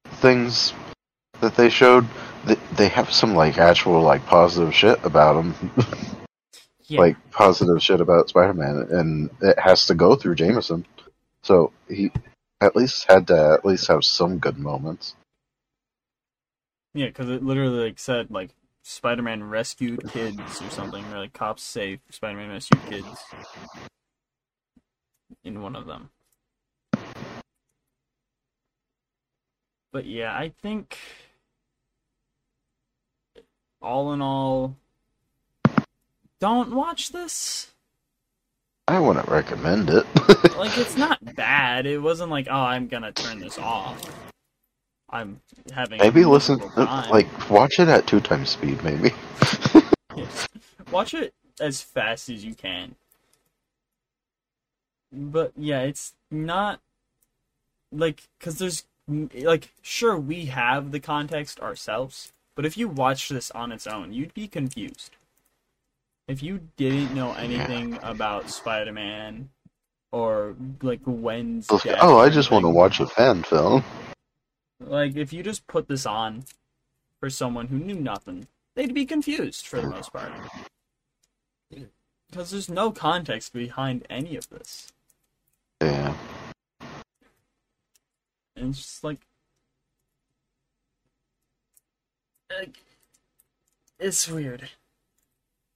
things that they showed, they, they have some, like, actual, like, positive shit about them. Yeah. like, positive shit about Spider-Man, and it has to go through Jameson. So, he at least had to at least have some good moments. Yeah, because it literally like said like Spider-Man rescued kids or something, or like cops say Spider-Man rescued kids in one of them. But yeah, I think all in all, don't watch this. I wouldn't recommend it. like it's not bad. It wasn't like oh I'm gonna turn this off. I'm having maybe listen like watch it at two times speed maybe. Watch it as fast as you can. But yeah, it's not like because there's like sure we have the context ourselves, but if you watch this on its own, you'd be confused if you didn't know anything about Spider-Man or like Gwen's death, oh, I just want to watch a fan film. Like if you just put this on for someone who knew nothing, they'd be confused for the most part. Because there's no context behind any of this. Yeah. And it's just like, like it's weird.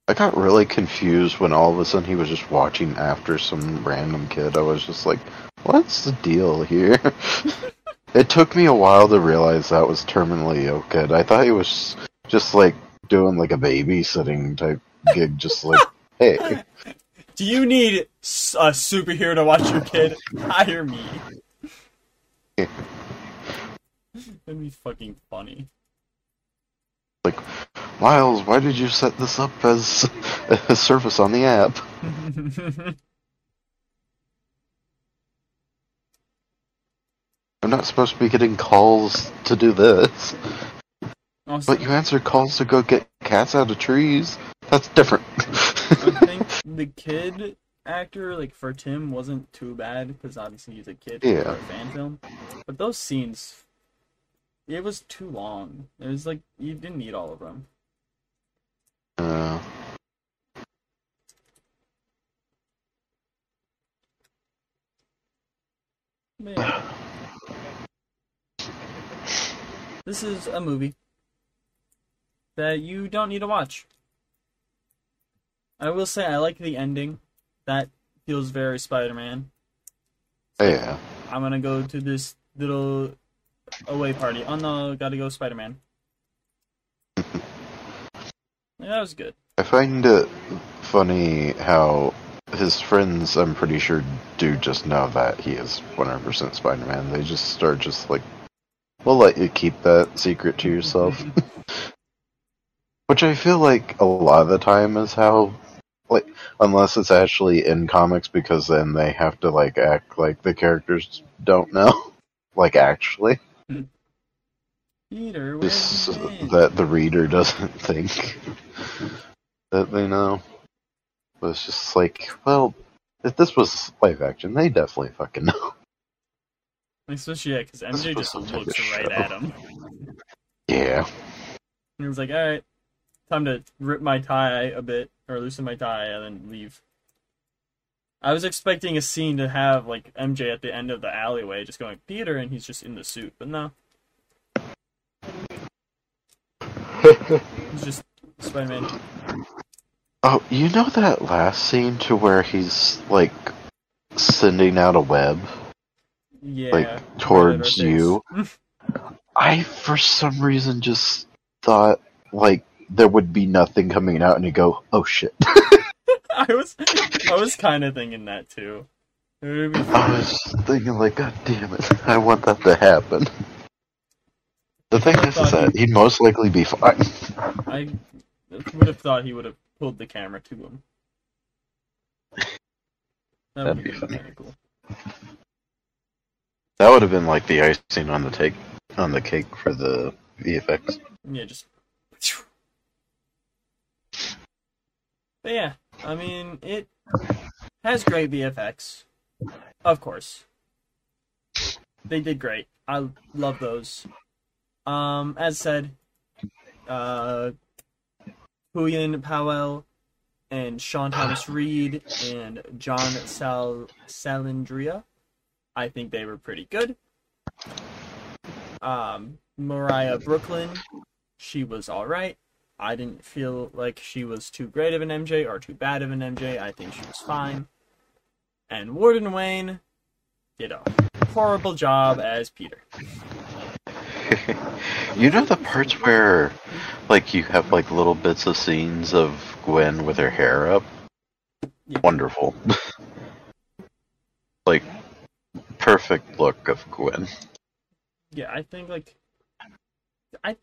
I got really confused when all of a sudden he was just watching after some random kid. I was just like, what's the deal here? it took me a while to realize that was terminally kid. I thought he was just like doing like a babysitting type gig, just like, hey. Do you need a superhero to watch your kid? Hire me. That'd be fucking funny. Like, Miles, why did you set this up as a service on the app? I'm not supposed to be getting calls to do this. Also, but you answer calls to go get cats out of trees. That's different. The kid actor, like for Tim, wasn't too bad because obviously he's a kid yeah. for a fan film. But those scenes, it was too long. It was like you didn't need all of them. Uh, Man. This is a movie that you don't need to watch. I will say I like the ending. That feels very Spider-Man. Oh, yeah. I'm gonna go to this little away party. Oh no, gotta go Spider-Man. that was good. I find it funny how his friends, I'm pretty sure, do just know that he is 100% Spider-Man. They just start just like, we'll let you keep that secret to yourself. Which I feel like a lot of the time is how, like, unless it's actually in comics, because then they have to like act like the characters don't know, like actually. Peter, just that the reader doesn't think that they know. But it's just like, well, if this was live action, they definitely fucking know. Especially, yeah, because MJ just looks right at him. Yeah. And he was like, alright, time to rip my tie a bit, or loosen my tie, and then leave. I was expecting a scene to have, like, MJ at the end of the alleyway just going, Peter, and he's just in the suit, but no. he's just Spider Man. Oh, you know that last scene to where he's like sending out a web, yeah, like towards you. I, for some reason, just thought like there would be nothing coming out, and you go, "Oh shit." I was, I was kind of thinking that too. I was thinking, like, God damn it, I want that to happen. The thing is, is that he'd most likely be fine. I would have thought he would have pulled the camera to him. That would be funny. Cool. That would have been like the icing on the take on the cake for the VFX. Yeah, just. But yeah, I mean, it has great VFX, of course. They did great. I love those. Um, as said, uh, Julian Powell and Sean Thomas Reed and John Sal Salandria. I think they were pretty good. Um, Mariah Brooklyn, she was all right. I didn't feel like she was too great of an MJ or too bad of an MJ. I think she was fine. And Warden Wayne did a horrible job as Peter. you know the parts where, like, you have like little bits of scenes of Gwen with her hair up. Yeah. wonderful. like perfect look of Gwen. Yeah, I think like I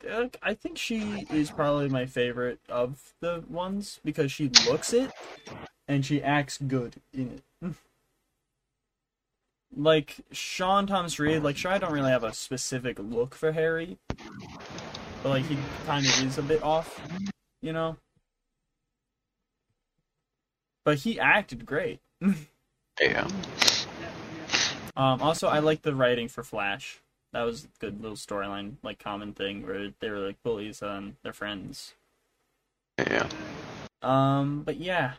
I think she is probably my favorite of the ones because she looks it and she acts good in it. like Sean Thomas Reed, like sure I don't really have a specific look for Harry, but like he kind of is a bit off, you know. But he acted great. Yeah. Um, also, I like the writing for Flash. That was a good little storyline, like common thing where they were like bullies on their friends. Yeah. Um, but yeah,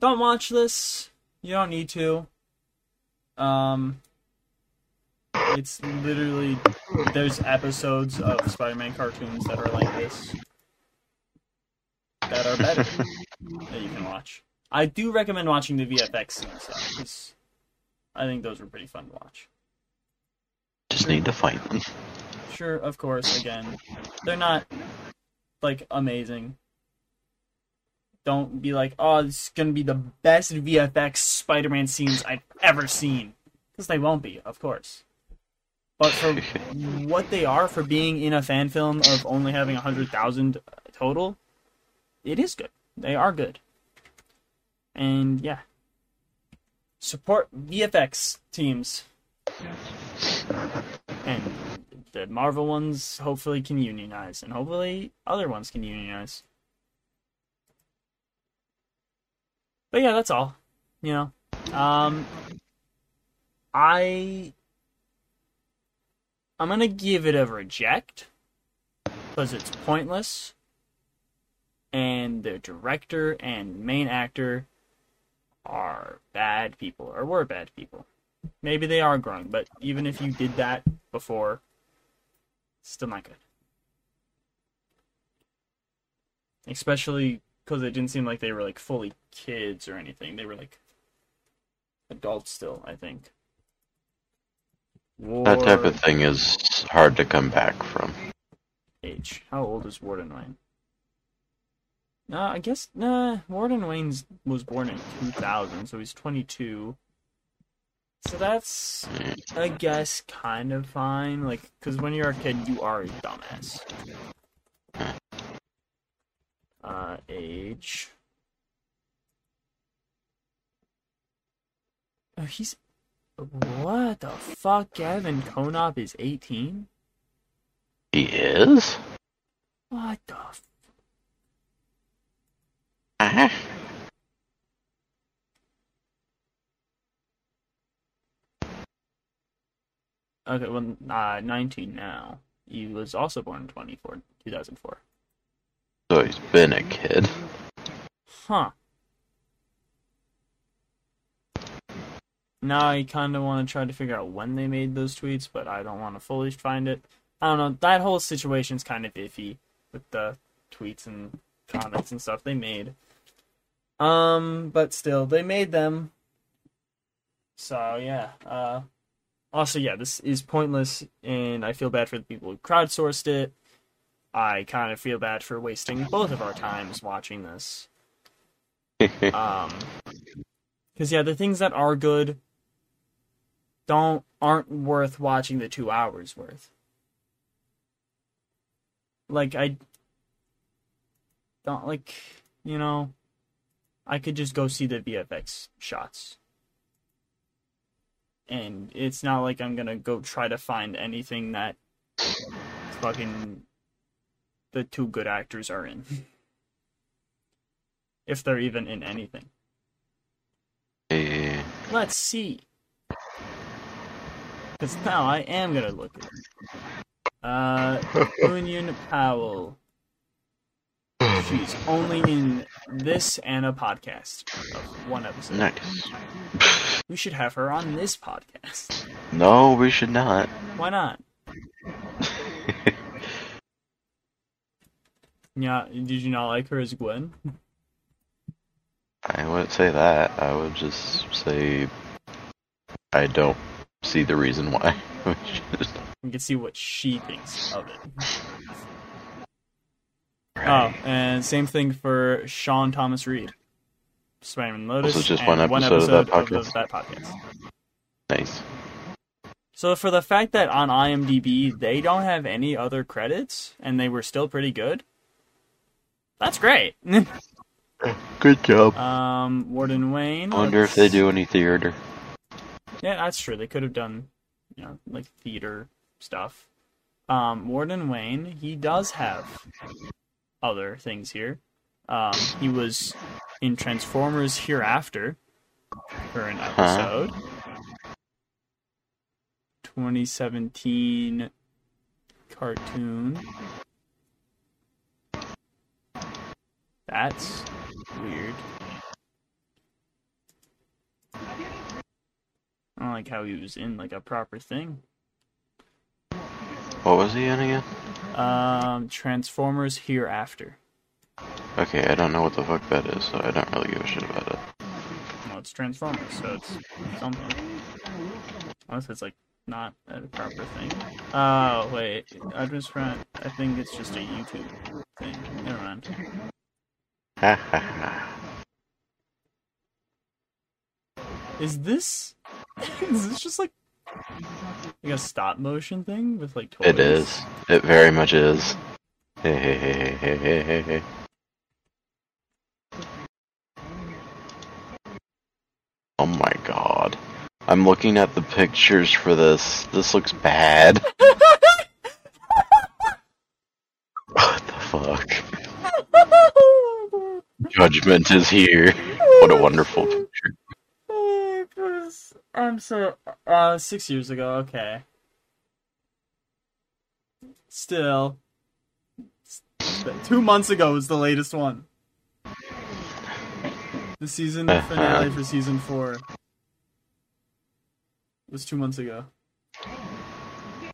don't watch this. You don't need to. Um, it's literally there's episodes of Spider-Man cartoons that are like this that are better that you can watch. I do recommend watching the VFX scenes though, because I think those were pretty fun to watch. Just need to find them. Sure, of course, again, they're not like amazing. Don't be like, oh, this is gonna be the best VFX Spider-Man scenes I've ever seen, because they won't be, of course. But for what they are, for being in a fan film of only having hundred thousand uh, total, it is good. They are good, and yeah, support VFX teams and the Marvel ones hopefully can unionize, and hopefully other ones can unionize. But yeah, that's all. You know, um, I I'm gonna give it a reject because it's pointless, and the director and main actor are bad people or were bad people. Maybe they are growing, but even if you did that before, still not good. Especially because it didn't seem like they were like fully kids or anything. They were like adults still, I think. That type of thing is hard to come back from. age. How old is Warden Wayne? Nah, I guess nah. Warden Wayne's was born in 2000, so he's 22. So that's, I guess, kind of fine. Like, because when you're a kid, you are a dumbass. Uh, age. Oh, he's. What the fuck? Gavin Konop is 18? He is? What the f- Uh-huh. Okay, well, uh, 19 now. He was also born in 24, 2004. So he's been a kid. Huh. Now I kind of want to try to figure out when they made those tweets, but I don't want to fully find it. I don't know. That whole situation's kind of iffy with the tweets and comments and stuff they made. Um, but still, they made them. So yeah. Uh, also, yeah, this is pointless, and I feel bad for the people who crowdsourced it. I kind of feel bad for wasting both of our times watching this. Um, because yeah, the things that are good don't aren't worth watching the two hours worth. Like I don't like, you know, I could just go see the VFX shots. And it's not like I'm gonna go try to find anything that fucking the two good actors are in. if they're even in anything. Eh, Let's see. Because now I am gonna look at it. Uh, Julia Powell. She's only in this and a podcast of one episode. nice. We should have her on this podcast. No, we should not. Why not? Yeah, did you not like her as Gwen? I wouldn't say that. I would just say I don't see the reason why. We should- We can see what she thinks of it. Right. Oh, and same thing for Sean Thomas Reed. Spider-Man Lotus, Also just and one episode of that podcast? that podcast. Nice. So for the fact that on IMDb they don't have any other credits and they were still pretty good, that's great. Good job. um, Warden Wayne. I wonder if they do any theater. Yeah, that's true. They could have done, you know, like theater stuff. Um, Warden Wayne, he does have other things here. Um, he was in Transformers Hereafter for an episode. 2017 cartoon. That's weird. I don't like how he was in like a proper thing. What was he in again? Um, Transformers Hereafter. Okay, I don't know what the fuck that is, so I don't really give a shit about it. Well, it's Transformers, so it's something. Unless it's like not a proper thing. Oh wait, I just ran. I think it's just a YouTube thing. Never mind. Ha ha ha. Is this? Is this just like like a stop motion thing with like toys? It is. It very much is. Hey, hey, hey, hey, hey, hey, hey. Oh my god. I'm looking at the pictures for this. This looks bad. What the fuck? Judgment is here. What a wonderful picture. Oh, I'm so uh six years ago. Okay. Still, two months ago was the latest one. The season finale for season four was two months ago.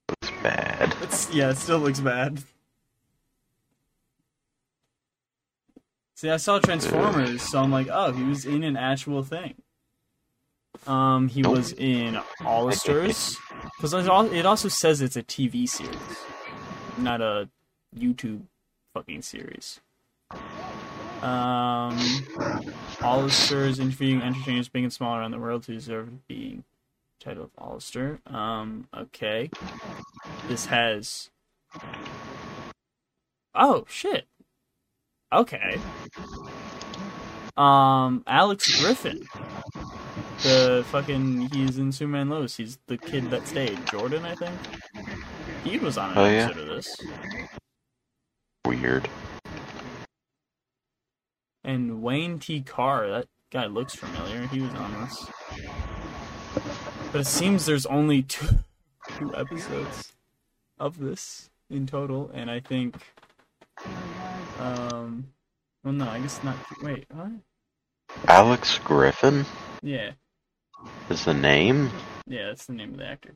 Looks bad. It's yeah, it still looks bad. See, I saw Transformers, so I'm like, oh, he was in an actual thing. Um, he was in All Stars because it also says it's a TV series, not a YouTube fucking series. Um, All Stars interviewing entertainers big and small around the world who deserve being titled All-Star. Um, okay. This has. Oh shit. Okay. Um, Alex Griffin. The fucking he's in Superman Lois. He's the kid that stayed. Jordan, I think. He was on an Oh, yeah? episode of this. Weird. And Wayne T. Carr, that guy looks familiar. He was on this. But it seems there's only two, two episodes of this in total, and I think. Um. Well, no, I guess not. Wait, what? Alex Griffin Yeah, is the name? yeah, that's the name of the actor.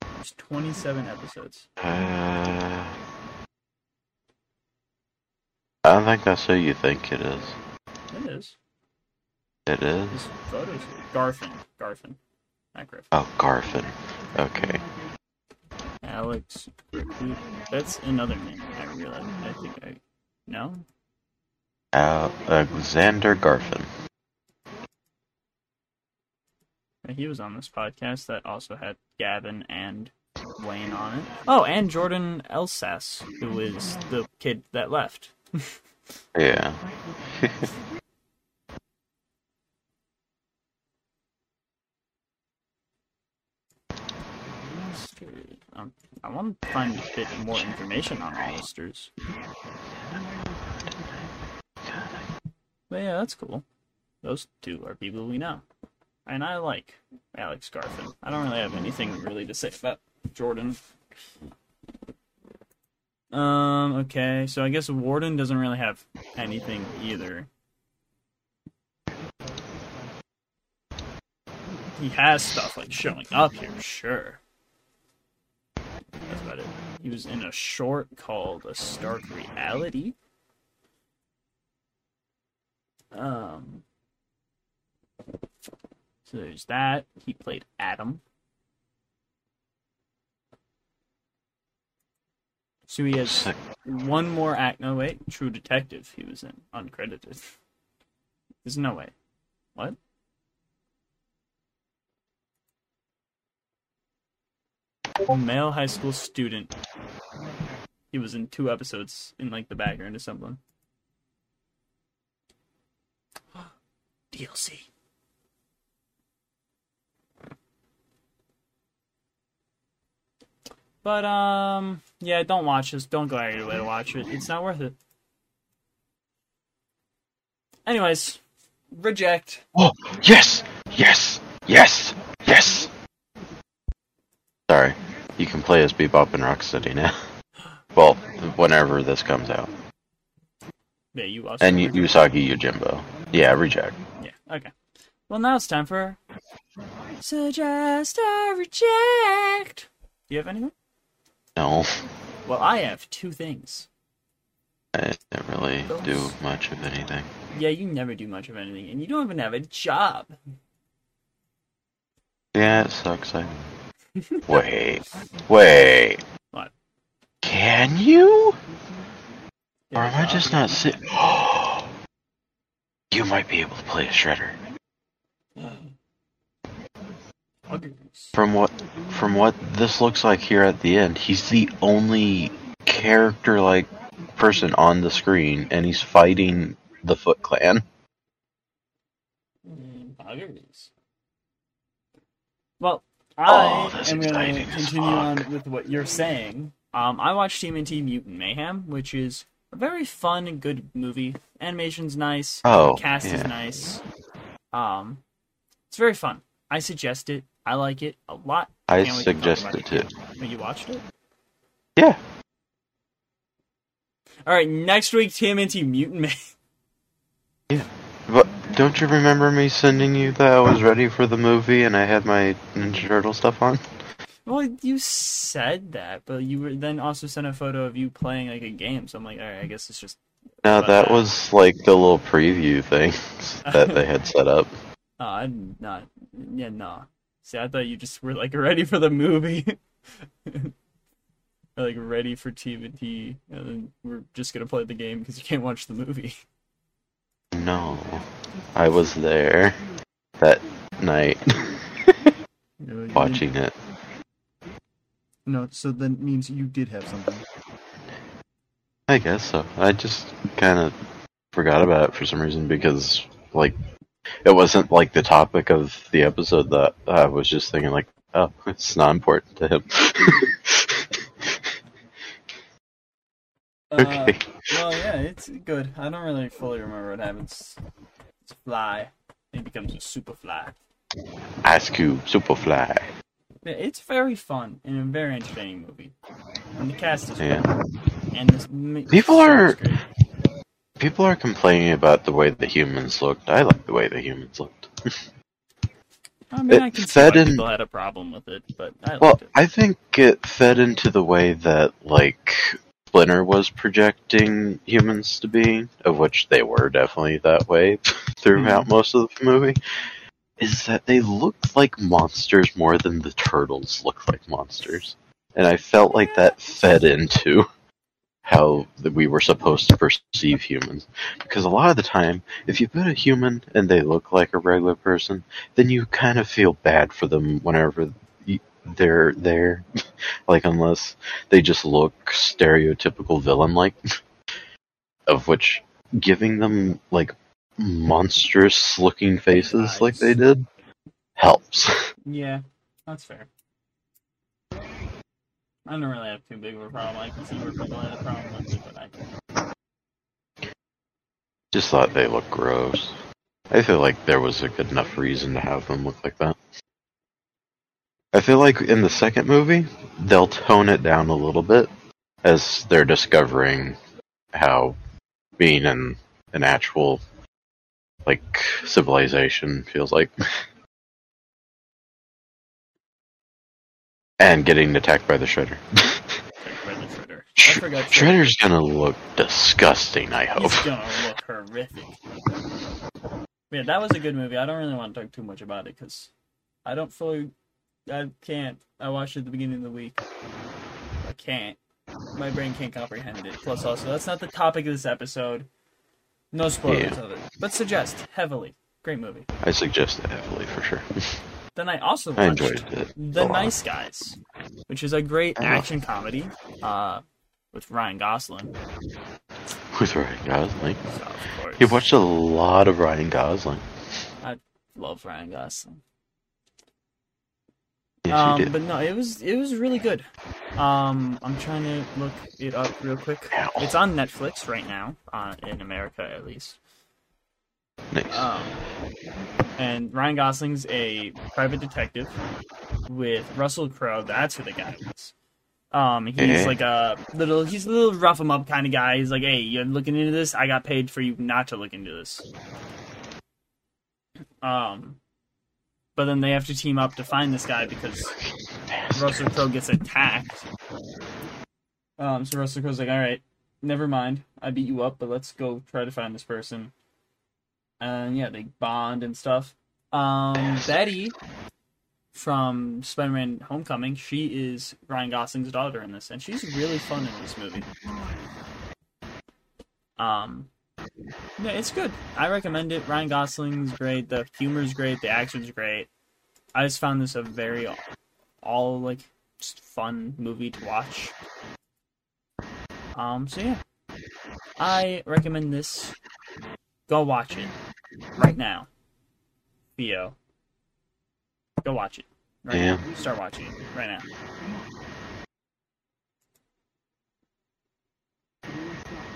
There's 27 episodes. Uh, I don't think that's who you think it is. It is. It is? His photos. Garfin. Garfin. Not Griffin. Oh, Garfin. Okay. Alex. That's another name. I realize. I think I. No? Alexander Garfin. He was on this podcast that also had Gavin and Wayne on it. Oh, and Jordan Elsass, who is the kid that left. Yeah. Um, I want to find a bit more information on Hollister's. But yeah, that's cool. Those two are people we know. And I like Alex Garfin. I don't really have anything really to say about Jordan. Um, okay, so I guess Warden doesn't really have anything either. He has stuff like showing up here, sure. That's about it. He was in a short called A Stark Reality. Um, so there's that. He played Adam. So he has Sick. one more act. No, wait. True Detective. He was in uncredited. There's no way. What? Male high school student. He was in two episodes in like the background or something. DLC. But um, yeah, don't watch this. Don't go out of your way to watch it. It's not worth it. Anyways, reject. Oh, yes, yes, yes, yes. Sorry, you can play as Bebop and Rocksteady now. Well, whenever this comes out. Yeah, you also. And Yu- Usagi Yojimbo. Yeah, reject. Yeah. Okay. Well, now it's time for suggest or reject. Do you have anything? No, Well, I have two things. I don't really do much of anything. Yeah, you never do much of anything, and you don't even have a job. Yeah, it sucks. I... wait, wait. What? Can you? Yeah, Or am I just not sit? you might be able to play a shredder. From what from what this looks like here at the end, he's the only character like person on the screen and he's fighting the Foot Clan. Buggers. Well, Oh, I that's am going to continue on with what you're saying. Um, I watched TMNT Mutant Mayhem, which is a very fun and good movie. Animation's nice. Oh, cast is nice. Um, it's very fun. I suggest it. I like it a lot. I Can't to suggest it too. You watched it? Yeah. All right, next week TMNT Mutant Man. Yeah, But don't you remember me sending you that I was ready for the movie and I had my Ninja Turtle stuff on? Well, you said that, but you were then also sent a photo of you playing like a game. So I'm like, all right, I guess it's just. No, that that. was like the little preview thing that they had set up. Oh, I'm not. Yeah, no. See, I thought you just were like ready for the movie, like ready for TMNT, and then we're just gonna play the game because you can't watch the movie. No, I was there that night you watching it. didn't- No, so that means you did have something. I guess so. I just kind of forgot about it for some reason because, like, it wasn't like the topic of the episode that I was just thinking, like, oh, it's not important to him. okay. Uh, well, yeah, it's good. I don't really fully remember what happens. It's fly. He becomes a super fly. Ice Cube, super fly. It's very fun and a very entertaining movie. And the cast is Yeah. good. And this People are- great. People are complaining about the way the humans looked. I like the way the humans looked. I mean, I it can see fed why in- people had a problem with it, but I Well, liked it. I think it fed into the way that, like, Splinter was projecting humans to be, of which they were definitely that way throughout mm-hmm. most of the movie, is that they looked like monsters more than the turtles looked like monsters. And I felt like that fed into how that we were supposed to perceive humans. Because a lot of the time, if you put a human and they look like a regular person, then you kind of feel bad for them whenever they're there. like, unless they just look stereotypical villain like. of which, giving them, like, monstrous looking faces like they did helps. Yeah, that's fair. I don't really have too big of a problem. I can see where people had a problem with it, but I just thought they looked gross. I feel like there was a good enough reason to have them look like that. I feel like in the second movie, they'll tone it down a little bit as they're discovering how being in an actual like civilization feels like. and getting attacked by the shredder. Like the Shredder. I Sh- forgot Shredder's gonna look disgusting, I hope. He's gonna look horrific. Yeah, that was a good movie. I don't really want to talk too much about it because I don't fully. I can't. I watched it at the beginning of the week. I can't. My brain can't comprehend it. Plus, also, that's not the topic of this episode. No spoilers Yeah. of it, but suggest heavily. Great movie. I suggest it heavily for sure. Then I also I watched enjoyed it. The. Nice Guys, which is a great Oh. action comedy uh, with Ryan Gosling. With Ryan Gosling. So, of course, You watched a lot of Ryan Gosling. I love Ryan Gosling. Yes, um, but no, it was it was really good. Um, I'm trying to look it up real quick. Ow. It's on Netflix right now, uh, in America at least. Nice. Um, and Ryan Gosling's a private detective with Russell Crowe. That's who the guy is. Um, he's Yeah. like a little, he's a little rough him up kind of guy. He's like, hey, you're looking into this. I got paid for you not to look into this. Um, but then they have to team up to find this guy because Russell Crowe gets attacked. Um, so Russell Crowe's like, all right, never mind. I beat you up, but let's go try to find this person. And yeah, they bond and stuff. Um, Betty from Spider-Man: Homecoming, she is Ryan Gosling's daughter in this, and she's really fun in this movie. Um, yeah, it's good. I recommend it. Ryan Gosling's great. The humor's great. The action's great. I just found this a very all like just fun movie to watch. Um, so yeah, I recommend this. Go watch it right now, Theo. Go watch it. Right Yeah. now. Start watching it right now.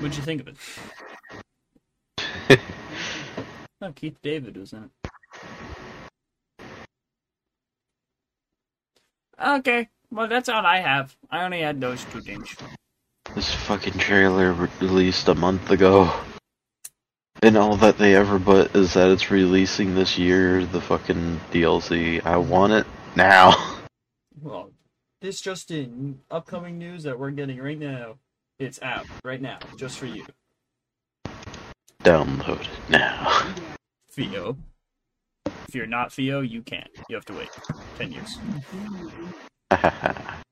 What'd you think of it? oh, Keith David was in it. Okay, well that's all I have. I only had those two things. This fucking trailer released a month ago. And all that they ever but is that it's releasing this year, the fucking DLC. I want it now. Well, this just in upcoming news that we're getting right now. It's out right now, just for you, Download it now. Theo. If you're not Theo, you can't. You have to wait ten years. I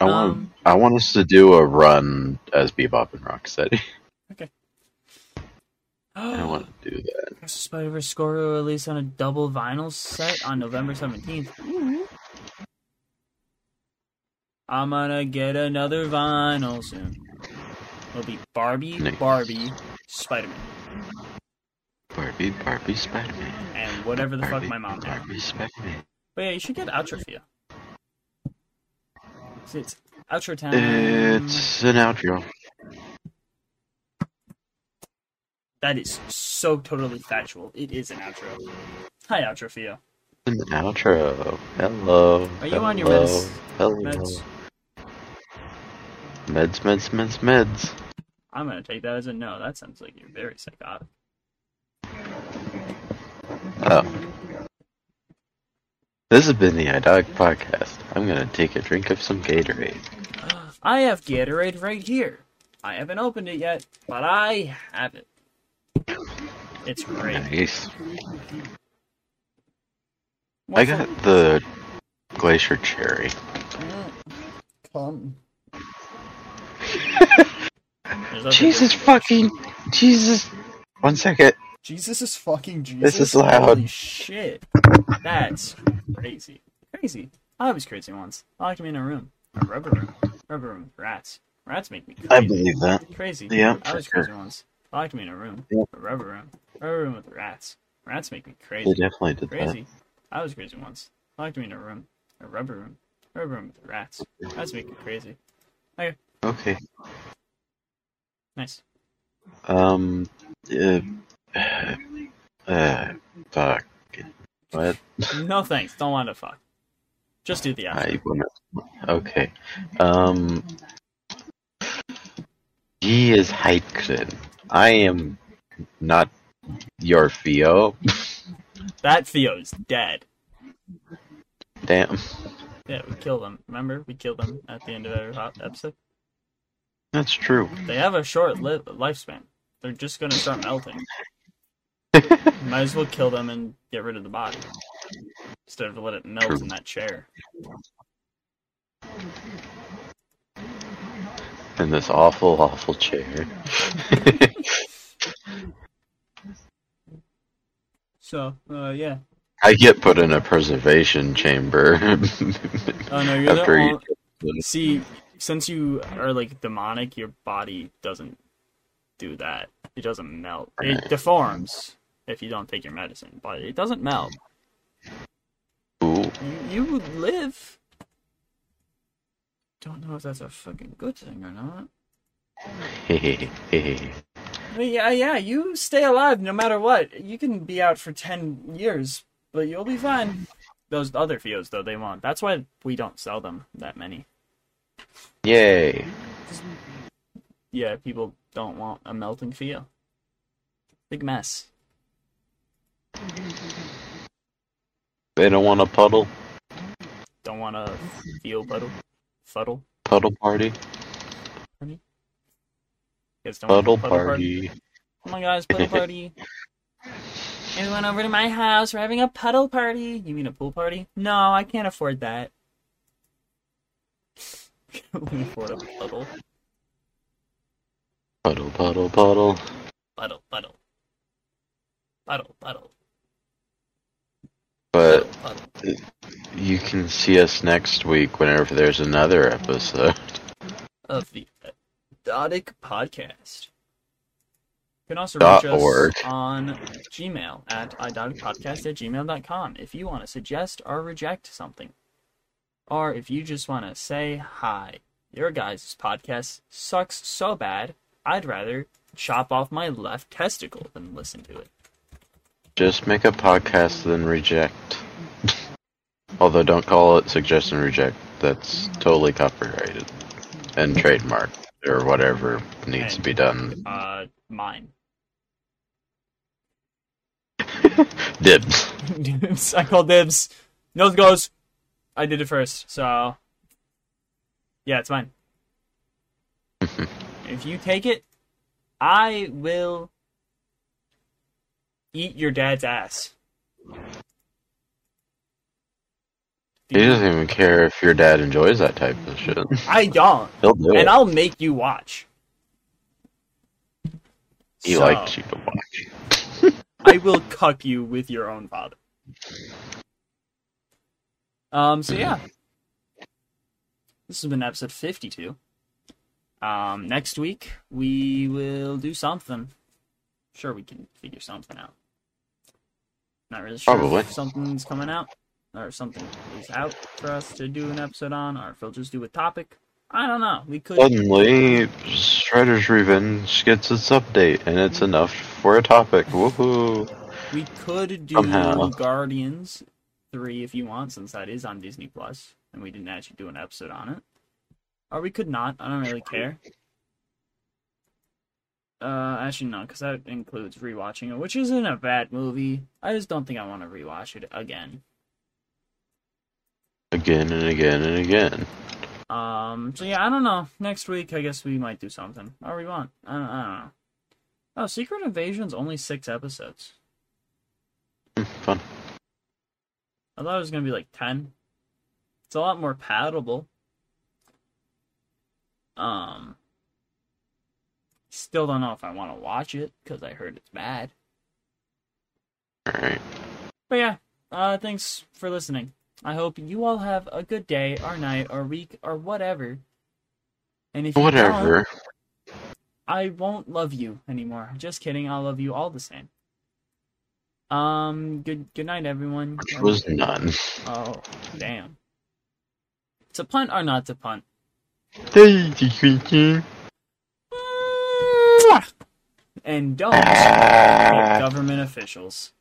want Um, I want us to do a run as Bebop and Rocksteady. I want to do that. Spider-Verse score will release on a double vinyl set on November 17th. I'm gonna get another vinyl soon. It'll be Barbie, Nice. Barbie, Spider-Man, Barbie, Barbie, Spider-Man. and whatever the fuck my mom had. Barbie, Spider-Man. But yeah, you should get Outro it's Outro Time. It's an outro. That is so totally factual. It is an outro. Hi, Outro Theo. An outro. Hello. Are you on your meds? Hello. Meds? Meds, meds, meds, meds. I'm gonna take that as a no. That sounds like you're very psychotic. Oh. This has been the Idotic Podcast. I'm gonna take a drink of some Gatorade. I have Gatorade right here. I haven't opened it yet, but I have it. It's great. Nice. I What's got the Glacier Cherry. Come. Jesus fucking Jesus. One second. Jesus is fucking Jesus. This is loud. Holy shit. That's crazy. Crazy. I was crazy once. I locked me in a room. A rubber room. Rubber room rats. Rats make me crazy. I believe that. Crazy. Yeah, I for was sure. crazy once. I locked me in a room. Yep. A rubber room. Rubber room with rats. Rats make me They crazy. definitely did Crazy. I was crazy once. I locked me in a room. A rubber room. Rubber room with rats. Rats make me crazy. Okay. Okay. Nice. Um. Uh. Uh. Fuck. What? No thanks. Don't want to fuck. Just do the outro. Okay. Um. He is Heidken. I am not your Theo. That Theo's dead. Damn. Yeah, we killed him. Remember? We killed him at the end of every hot episode. That's true. They have a short li- lifespan. They're just gonna start melting. Might as well kill them and get rid of the body. Instead of let it melt True. in that chair. In this awful, awful chair. So, uh, yeah. I get put in a preservation chamber. Oh no, you're the After you- See, since you are like demonic, your body doesn't do that. It doesn't melt. It deforms if you don't take your medicine, but it doesn't melt. Ooh. You, you live. Don't know if that's a fucking good thing or not. Yeah, yeah, you stay alive no matter what. You can be out for 10 years, but you'll be fine. Those other Fios, though, they won't. That's why we don't sell them that many. Yay. Yeah, people don't want a melting Fio. Big mess. They don't want a puddle? Don't want a Fio puddle. Fuddle. Puddle party? You guys don't want Puddle a puddle party. Come on, guys, puddle party. Everyone over to my house. We're having a puddle party. You mean a pool party? No, I can't afford that. We afford a puddle? Puddle, puddle, puddle. Puddle, puddle. Puddle, puddle. But you can see us next week whenever there's another episode. Of the Dodic Podcast. You can also reach us org. on Gmail at idodicpodcast at gmail.com if you want to suggest or reject something. Or if you just want to say hi. Your guys' podcast sucks so bad, I'd rather chop off my left testicle than listen to it. Just make a podcast, then reject. Although, don't call it suggest and reject. That's totally copyrighted and trademark or whatever needs to be done. Uh, mine. Dibs. dibs. I call dibs. Nose goes. I did it first, so yeah, it's mine. if you take it, I will eat your dad's ass. He doesn't even care if your dad enjoys that type of shit. I don't, He'll do and it. I'll make you watch. He So, likes you to watch. I will cuck you with your own father. Um. So yeah, this has been episode fifty-two. Um. Next week we will do something. Sure, we can figure something out. Not really sure Probably. if something's coming out or something is out for us to do an episode on, or if we'll just do a topic. I don't know. We could. Suddenly, Shredder's Revenge gets its update, and it's mm-hmm. enough for a topic. Woohoo! We could do Somehow. Guardians three if you want, since that is on Disney Plus, and we didn't actually do an episode on it. Or we could not. I don't really care. Uh, actually no, because that includes rewatching it, which isn't a bad movie. I just don't think I want to rewatch it again. Again and again and again. Um, so yeah, I don't know. Next week, I guess we might do something. Or we want. I don't, I don't know. Oh, Secret Invasion's only six episodes. Hmm, Fun. I thought it was gonna be like ten. It's a lot more palatable. Um, still don't know if I want to watch it because I heard it's bad. Alright. But yeah, uh, thanks for listening. I hope you all have a good day or night or week or whatever. And if Whatever. I won't love you anymore. Just kidding. I'll love you all the same. Um. Good. Good night, everyone. Which was none. Oh, damn. It's a punt or not to punt? And don't hit government officials.